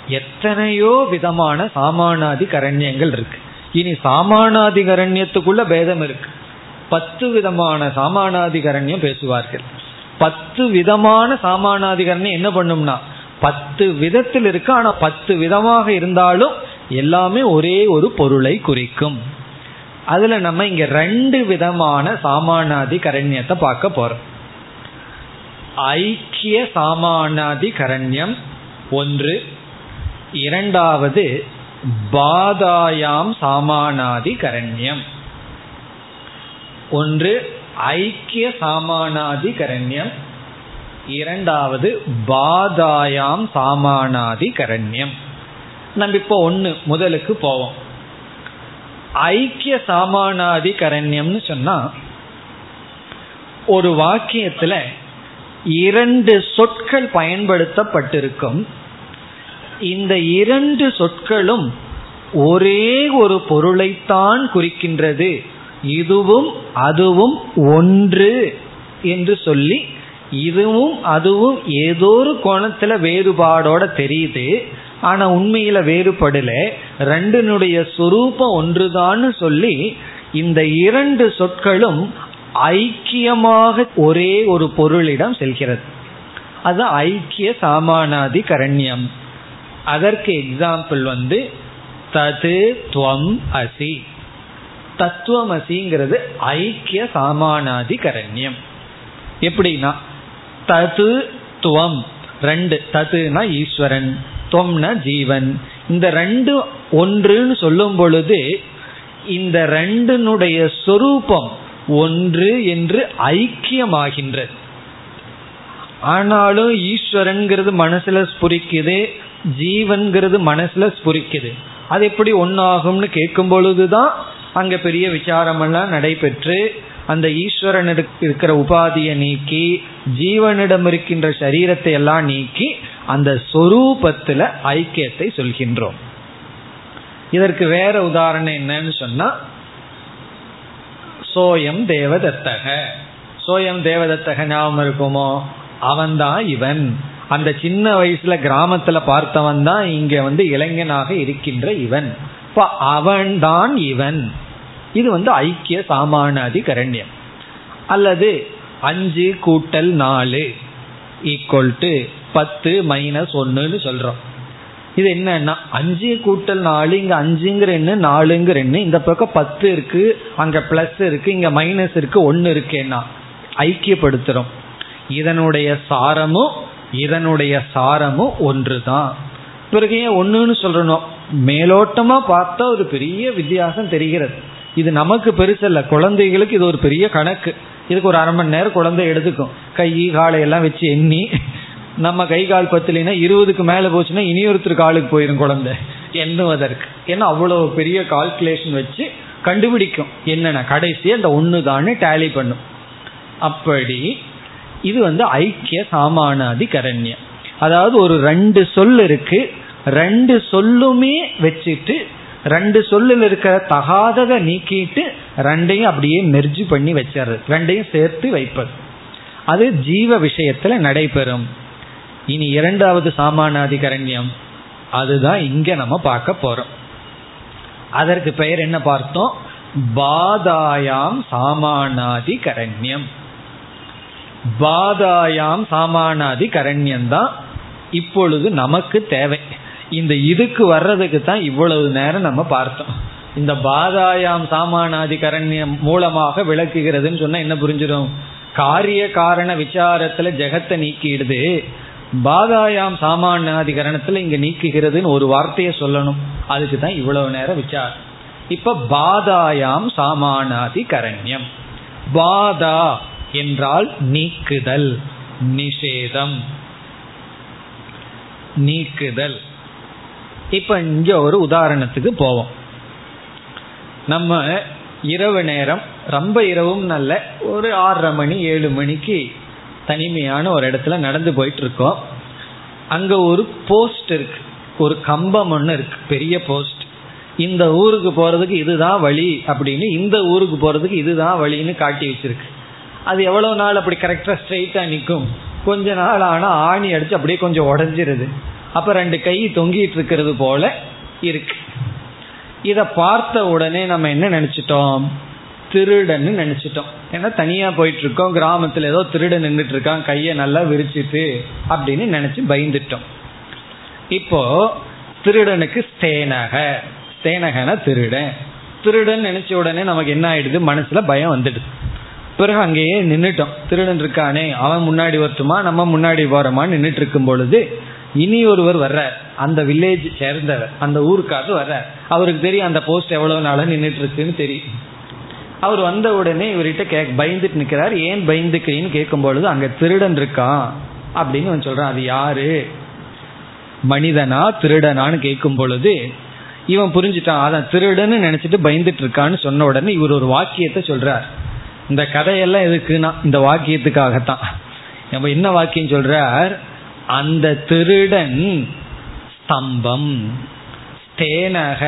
எத்தனையோ விதமான சாமானாதி கரண்யங்கள் இருக்கு. இனி சாமானாதி கரண்யத்துக்குள்ள பேதம் இருக்கு. பத்து விதமான சாமானாதிகரண்யம் பேசுவார்கள். பத்து விதமான சாமானாதிகரண்யம் என்ன பண்ணும்னா பத்து விதத்தில் இருக்கு ஆனா பத்து விதமாக இருந்தாலும் எல்லாமே ஒரே ஒரு பொருளை குறிக்கும். அதுல நம்ம இங்க ரெண்டு விதமான சாமானாதி கரண்யத்தை பார்க்க போறோம். ஐக்கிய சாமானாதி கரண்யம் ஒன்று இரண்டாவது பாதாயாம் சாமானாதி கரண்யம் ஒன்று ஐக்கிய சாமானாதி கரண்யம் இரண்டாவது பாதாயாம் சாமானாதி கரண்யம் நம்ம இப்போ ஒன்று முதலுக்கு போவோம். ஐக்கிய சாமானாதி கரண்யம்னு சொன்னா ஒரு வாக்கியத்துல இரண்டு சொற்கள் பயன்படுத்தப்பட்டிருக்கும். இந்த இரண்டு சொற்களும் ஒரே ஒரு பொருளைத்தான் குறிக்கின்றது. இதுவும் அதுவும் ஒன்று என்று சொல்லி இதுவும் அதுவும் ஏதோ ஒரு கோணத்துல வேறுபாடோட தெரியுது. ஆனா உண்மையில வேறுபடல. ரெண்டினுடைய சுரூபம் ஒன்றுதான்னு சொல்லி இந்த இரண்டு சொற்களும் ஐக்கியமாக ஒரே ஒரு பொருளிடம் செல்கிறது. அது ஐக்கிய சாமானாதி கரண்யம் அதற்கு எக்ஸாம்பிள் வந்து தது துவம் அசி. தத்துவமசிங்கிறது ஐக்கிய சாமானாதி கரண்யம் எப்படின்னா தது துவம் ரெண்டு ததுனா ஈஸ்வரன் துவம்னா ஜீவன். இந்த ரெண்டு ஒன்றுன்னு சொல்லும் பொழுது இந்த ரெண்டினுடைய சொரூபம் ஒன்று என்று ஐக்கியமாகின்றது. ஆனாலும் ஈஸ்வரன்கிறது மனசுல ஸ்புரிக்குது ஜீவன்கிறது மனசுல ஸ்புரிக்குது. அது எப்படி ஒன்னாகும்னு கேட்கும் பொழுதுதான் அங்க பெரிய விசாரமெல்லாம் நடைபெற்று அந்த ஈஸ்வரனுக்கு இருக்கிற உபாதியை நீக்கி ஜீவனிடம் இருக்கின்ற சரீரத்தை எல்லாம் நீக்கி அந்த சொரூபத்துல ஐக்கியத்தை சொல்கின்றோம். இதற்கு வேற உதாரணம் என்னன்னு சொன்னா சோயம் தேவதத்தக. சோயம் தேவதத்தக ஞாபகம் இருக்குமோ? அவன்தான் இவன். அந்த சின்ன வயசுல கிராமத்துல பார்த்தவன் தான் இங்க வந்து இளைஞனாக இருக்கின்ற இவன். இப்ப அவன்தான் இவன். இது வந்து ஐக்கிய சாமானாதி கரண்யம் அல்லது அஞ்சு கூட்டல் நாலு ஈக்குவல் டு பத்து மைனஸ் ஒன்றுன்னு சொல்கிறோம் இது என்னன்னா அஞ்சு கூட்டல் நாலு இங்க அஞ்சுங்கிற எண்ணு நாலுங்கிற எண்ணு இந்த பக்கம் பத்து இருக்கு அங்க பிளஸ் இருக்கு இங்க மைனஸ் இருக்கு ஒன்னு இருக்கேன்னா ஐக்கியப்படுத்துறோம். இதனுடைய சாரமும் இதனுடைய சாரமும் ஒன்று தான் பிறகு ஏன் ஒன்றுன்னு சொல்லணும் மேலோட்டமா பார்த்தா ஒரு பெரிய வித்தியாசம் தெரிகிறது. இது நமக்கு பெருசல்ல குழந்தைகளுக்கு இது ஒரு பெரிய கணக்கு. இதுக்கு ஒரு அரை மணி நேரம் குழந்தை எடுத்துக்கும். கை காலையெல்லாம் வச்சு எண்ணி நம்ம கை கால் பத்திலினா இருபதுக்கு மேல போச்சுன்னா இனி ஒருத்தர் காலுக்கு போயிடும் குழந்தை. எண்ணுவதற்கு ஏன்னா அவ்வளவு பெரிய கால்குலேஷன் வச்சு கண்டுபிடிக்கும். என்னென்ன கடைசி அந்த ஒன்று தான் டேலி பண்ணும். அப்படி இது வந்து ஐக்கிய சாமானாதி கரண்யம் அதாவது ஒரு ரெண்டு சொல் இருக்கு. ரெண்டு சொல்லுமே வச்சுட்டு ரெண்டு சொல்லில் இருக்கிற தகாததை நீக்கிட்டு ரெண்டையும் அப்படியே மெர்ஜி பண்ணி வச்சிடுறது. ரெண்டையும் சேர்த்து வைப்பது. அது ஜீவ விஷயத்துல நடைபெறும். இனி இரண்டாவது சாமானாதிகரண்யம். அதுதான் இங்க நம்ம பார்க்க போறோம். அதற்கு பெயர் என்ன பார்த்தோம்? பாதாயாம் சாமானாதி கரண்யம் பாதாயாம் சாமானாதி கரண்யம் தான் இப்பொழுது நமக்கு தேவை. இந்த இதுக்கு வர்றதுக்கு தான் இவ்வளவு நேரம் நம்ம பார்த்தோம். இந்த பாதாயாம் சாமானாதி கரண்யம் மூலமாக விளக்குகிறதுன்னு சொன்னா என்ன புரிஞ்சிடும்? காரிய காரண விசாரத்துல ஜெகத்தை நீக்கிடுது. பாதாயாம் சாமானாதிகரணத்துல இங்க நீக்குகிறதுன்னு ஒரு வார்த்தையை சொல்லணும். அதுக்கு தான் இவ்வளவு நேரம் விசாரம். இப்ப பாதாயாம் சாமானாதி கரண்யம் பாதா என்றால் நீக்குதல் நிஷேதம். நீக்குதல். இப்ப இங்க ஒரு உதாரணத்துக்கு போவோம். நம்ம இரவு நேரம் ரொம்ப இரவும் நல்ல ஒரு ஆறரை மணி ஏழு மணிக்கு தனிமையான ஒரு இடத்துல நடந்து போயிட்டு இருக்கோம் அங்க ஒரு போஸ்ட் இருக்கு. ஒரு கம்பம் ஒன்று இருக்கு. பெரிய போஸ்ட் இந்த ஊருக்கு போறதுக்கு இதுதான் வழி அப்படின்னு இந்த ஊருக்கு போறதுக்கு இதுதான் வழின்னு காட்டி வச்சிருக்கு. அது எவ்வளவு நாள் அப்படி கரெக்டா ஸ்ட்ரெயிட்டா நிற்கும்? கொஞ்ச நாள் ஆனா ஆணி அடிச்சு அப்படியே கொஞ்சம் உடஞ்சிருது. அப்ப ரெண்டு கை தொங்கிட்டு இருக்கிறது போல இருக்கு. இத பார்த்த உடனே நம்ம என்ன நினைச்சிட்டோம்? திருடன்னு நினைச்சிட்டோம். ஏன்னா தனியா போயிட்டு இருக்கோம் கிராமத்துல ஏதோ திருடன் நின்றுட்டு இருக்கான் கையை நல்லா விரிச்சிட்டு அப்படின்னு நினைச்சு பயந்துட்டோம். இப்போ திருடனுக்கு ஸ்தேனக. ஸ்தேனகன திருடன். திருடன் நினைச்ச உடனே நமக்கு என்ன ஆயிடுது? மனசுல பயம் வந்துடுது. பிறகு அங்கேயே நின்றுட்டோம் திருடன் இருக்கானே. அவன் முன்னாடி வரட்டுமா? நம்ம முன்னாடி போறோமான்னு நின்றுட்டு இருக்கும் பொழுது இனி ஒருவர் வர்றார். அந்த வில்லேஜ் சேர்ந்தவர் அந்த ஊருக்காரர் வர்றார். அவருக்கு தெரியும் அந்த போஸ்ட் எவ்வளவு நாளா நின்றுட்டு இருக்குன்னு தெரியும். அவர் வந்த உடனே இவர்கிட்ட கே பயந்துட்டு நிற்கிறார் ஏன் பயந்துக்கிறீன்னு கேட்கும் பொழுது அங்க திருடன் இருக்கான் அப்படின்னு அவன் சொல்றான். அது யாரு? மனிதனா திருடனான்னு கேட்கும் பொழுது இவன் புரிஞ்சுட்டான். அதான் திருடன்னு நினைச்சிட்டு பயந்துட்டு இருக்கான்னு சொன்ன உடனே இவர் ஒரு வாக்கியத்தை சொல்றார். இந்த கதையெல்லாம் எதுக்குன்னா இந்த வாக்கியத்துக்காகத்தான். நம்ம என்ன வாக்கியம் சொல்றார்? அந்த திருடன் ஸ்தம்பம் தேனக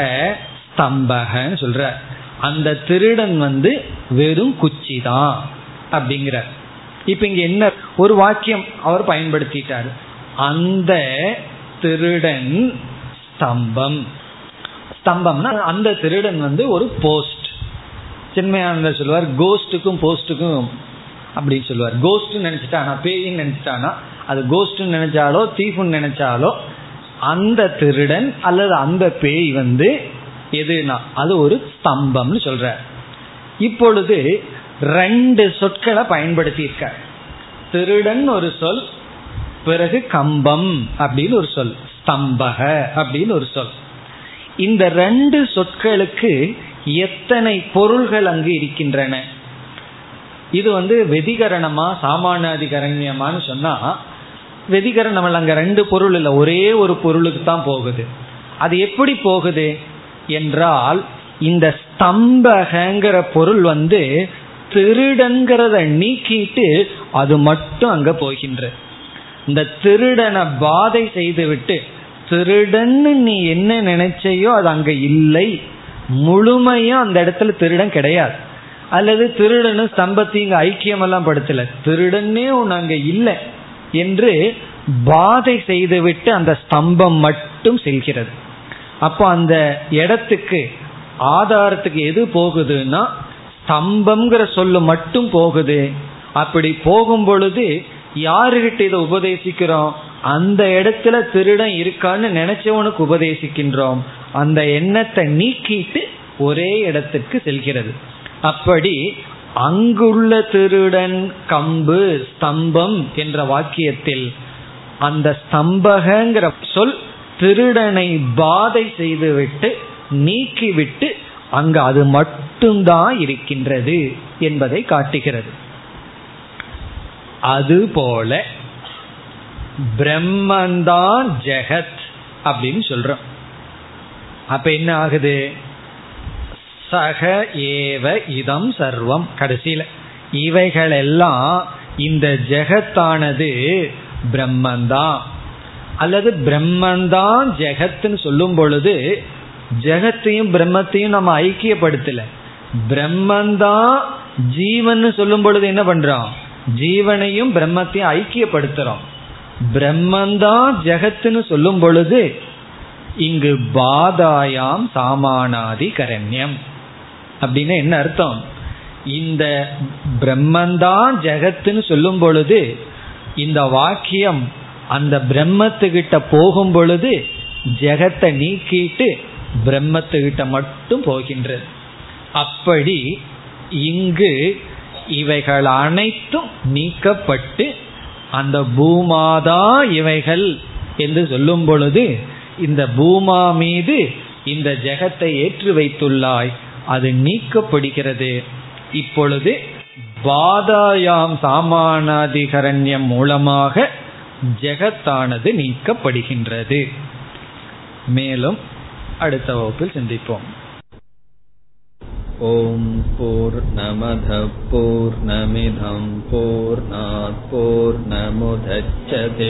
ஸ்தம்பகன்னு சொல்ற அந்த திருடன் வந்து வெறும் குச்சி தான் அப்படிங்கிற இப்ப இங்க என்ன ஒரு வாக்கியம் அவர் பயன்படுத்திட்டாரு. அந்த திருடன் ஸ்தம்பம். ஸ்தம்பம்னா அந்த திருடன் வந்து ஒரு போஸ்ட். சின்மயானந்தர் சொல்லுவார் கோஸ்டுக்கும் போஸ்டுக்கும் அப்படின்னு சொல்லுவார். கோஸ்ட் நினைச்சிட்டானா பேயின்னு நினைச்சிட்டானா அது கோஸ்ட்னு நினைச்சாலோ தீஃபுன்னு நினைச்சாலோ அந்த திருடன் அல்லது அந்த பேய் வந்து எதுனா அது ஒரு ஸ்தம்பம்னு சொல்ற. இப்பொழுது ரெண்டு சொற்களை பயன்படுத்தி இருக்க திருடன் ஒரு சொல் பிறகு கம்பம் அப்படின்னு ஒரு சொல் ஸ்தம்பக அப்படின்னு ஒரு சொல். இந்த ரெண்டு சொற்களுக்கு எத்தனை பொருள்கள் அங்கு இருக்கின்றன? இது வந்து வெதிகரணமா சாமானாதிகரண்யமானு சொன்னா வெதிகரணம் அங்க ரெண்டு பொருள் இல்லை. ஒரே ஒரு பொருளுக்கு தான் போகுது. அது எப்படி போகுது என்றால் இந்த ஸ்தம்பகங்கிற பொருள் வந்து திருடங்கிறத நீக்கிட்டு அது மட்டும் அங்க போகின்ற. இந்த திருடனை பாதை செய்து விட்டு திருடன்னு நீ என்ன நினைச்சையோ அது அங்க இல்லை. முழுமையும் அந்த இடத்துல திருடன் கிடையாது. அல்லது திருடனு ஸ்தம்பத்தையும் ஐக்கியமெல்லாம் படுத்தல. திருடனே உன் அங்க இல்லை. என்று பாதை செய்துவிட்டு அந்த ஸ்தம்பம் மட்டும் செல்கிறது. அப்போ அந்த இடத்துக்கு ஆதாரத்துக்கு எது போகுதுன்னா ஸ்தம்பம்ங்கிற சொல்லு மட்டும் போகுது. அப்படி போகும் பொழுது யாருகிட்ட இதை உபதேசிக்கிறோம்? அந்த இடத்துல திருடன் இருக்கான்னு நினைச்சவனுக்கு உபதேசிக்கின்றோம். அந்த எண்ணத்தை நீக்கிட்டு ஒரே இடத்துக்கு செல்கிறது. அப்படி அங்குள்ள திருடன் கம்பு ஸ்தம்பம் என்ற வாக்கியத்தில் அந்த ஸ்தம்பகங்கிற சொல் திருடனை பாதை செய்துவிட்டு நீக்கிவிட்டு அங்கு அது மட்டும்தான் இருக்கின்றது என்பதை காட்டுகிறது. அதுபோல பிரம்மந்தான் ஜெகத் அப்படின்னு சொல்றோம். அப்ப என்ன ஆகுது? சக ஏவ இதம் சர்வம். கடைசியில இவைகள் எல்லாம் இந்த ஜெகத்தானது பிரம்மந்தான். அல்லது பிரம்மந்தான் ஜெகத்னு சொல்லும் பொழுது ஜெகத்தையும் பிரம்மத்தையும் நம்ம ஐக்கியப்படுத்தல. பிரம்மந்தான் ஜீவன் சொல்லும் பொழுது என்ன பண்றோம்? ஜீவனையும் பிரம்மத்தையும் ஐக்கியப்படுத்துறோம். பிரம்மந்தான் ஜெகத்துன்னு சொல்லும் பொழுது இங்கு பாதாயாம் சாமானாதி கரண்யம். அப்படின்னு என்ன அர்த்தம்? இந்த பிரம்மந்தான் ஜெகத்துன்னு சொல்லும் பொழுது இந்த வாக்கியம் அந்த பிரம்மத்துக்கிட்ட போகும் பொழுது ஜெகத்தை நீக்கிட்டு பிரம்மத்துக்கிட்ட மட்டும் போகின்றது. அப்படி இங்கு இவைகள் அனைத்தும் நீக்கப்பட்டு அந்த பூமாதா இவைகள் என்று சொல்லும் பொழுது இந்த பூமா மீது இந்த ஜெகத்தை ஏற்றி வைத்துள்ளாய். அது நீக்கப்படுகிறது இப்பொழுது பாதாயாம் சாமானாதிகரண்யம் மூலமாக ஜெகத்தானது நீக்கப்படுகின்றது மேலும் அடுத்த வகுப்பில் சிந்திப்போம் ॐ पूर्णमधः पूर्णमिधं पूर्णात् पूर्णमुदच्छते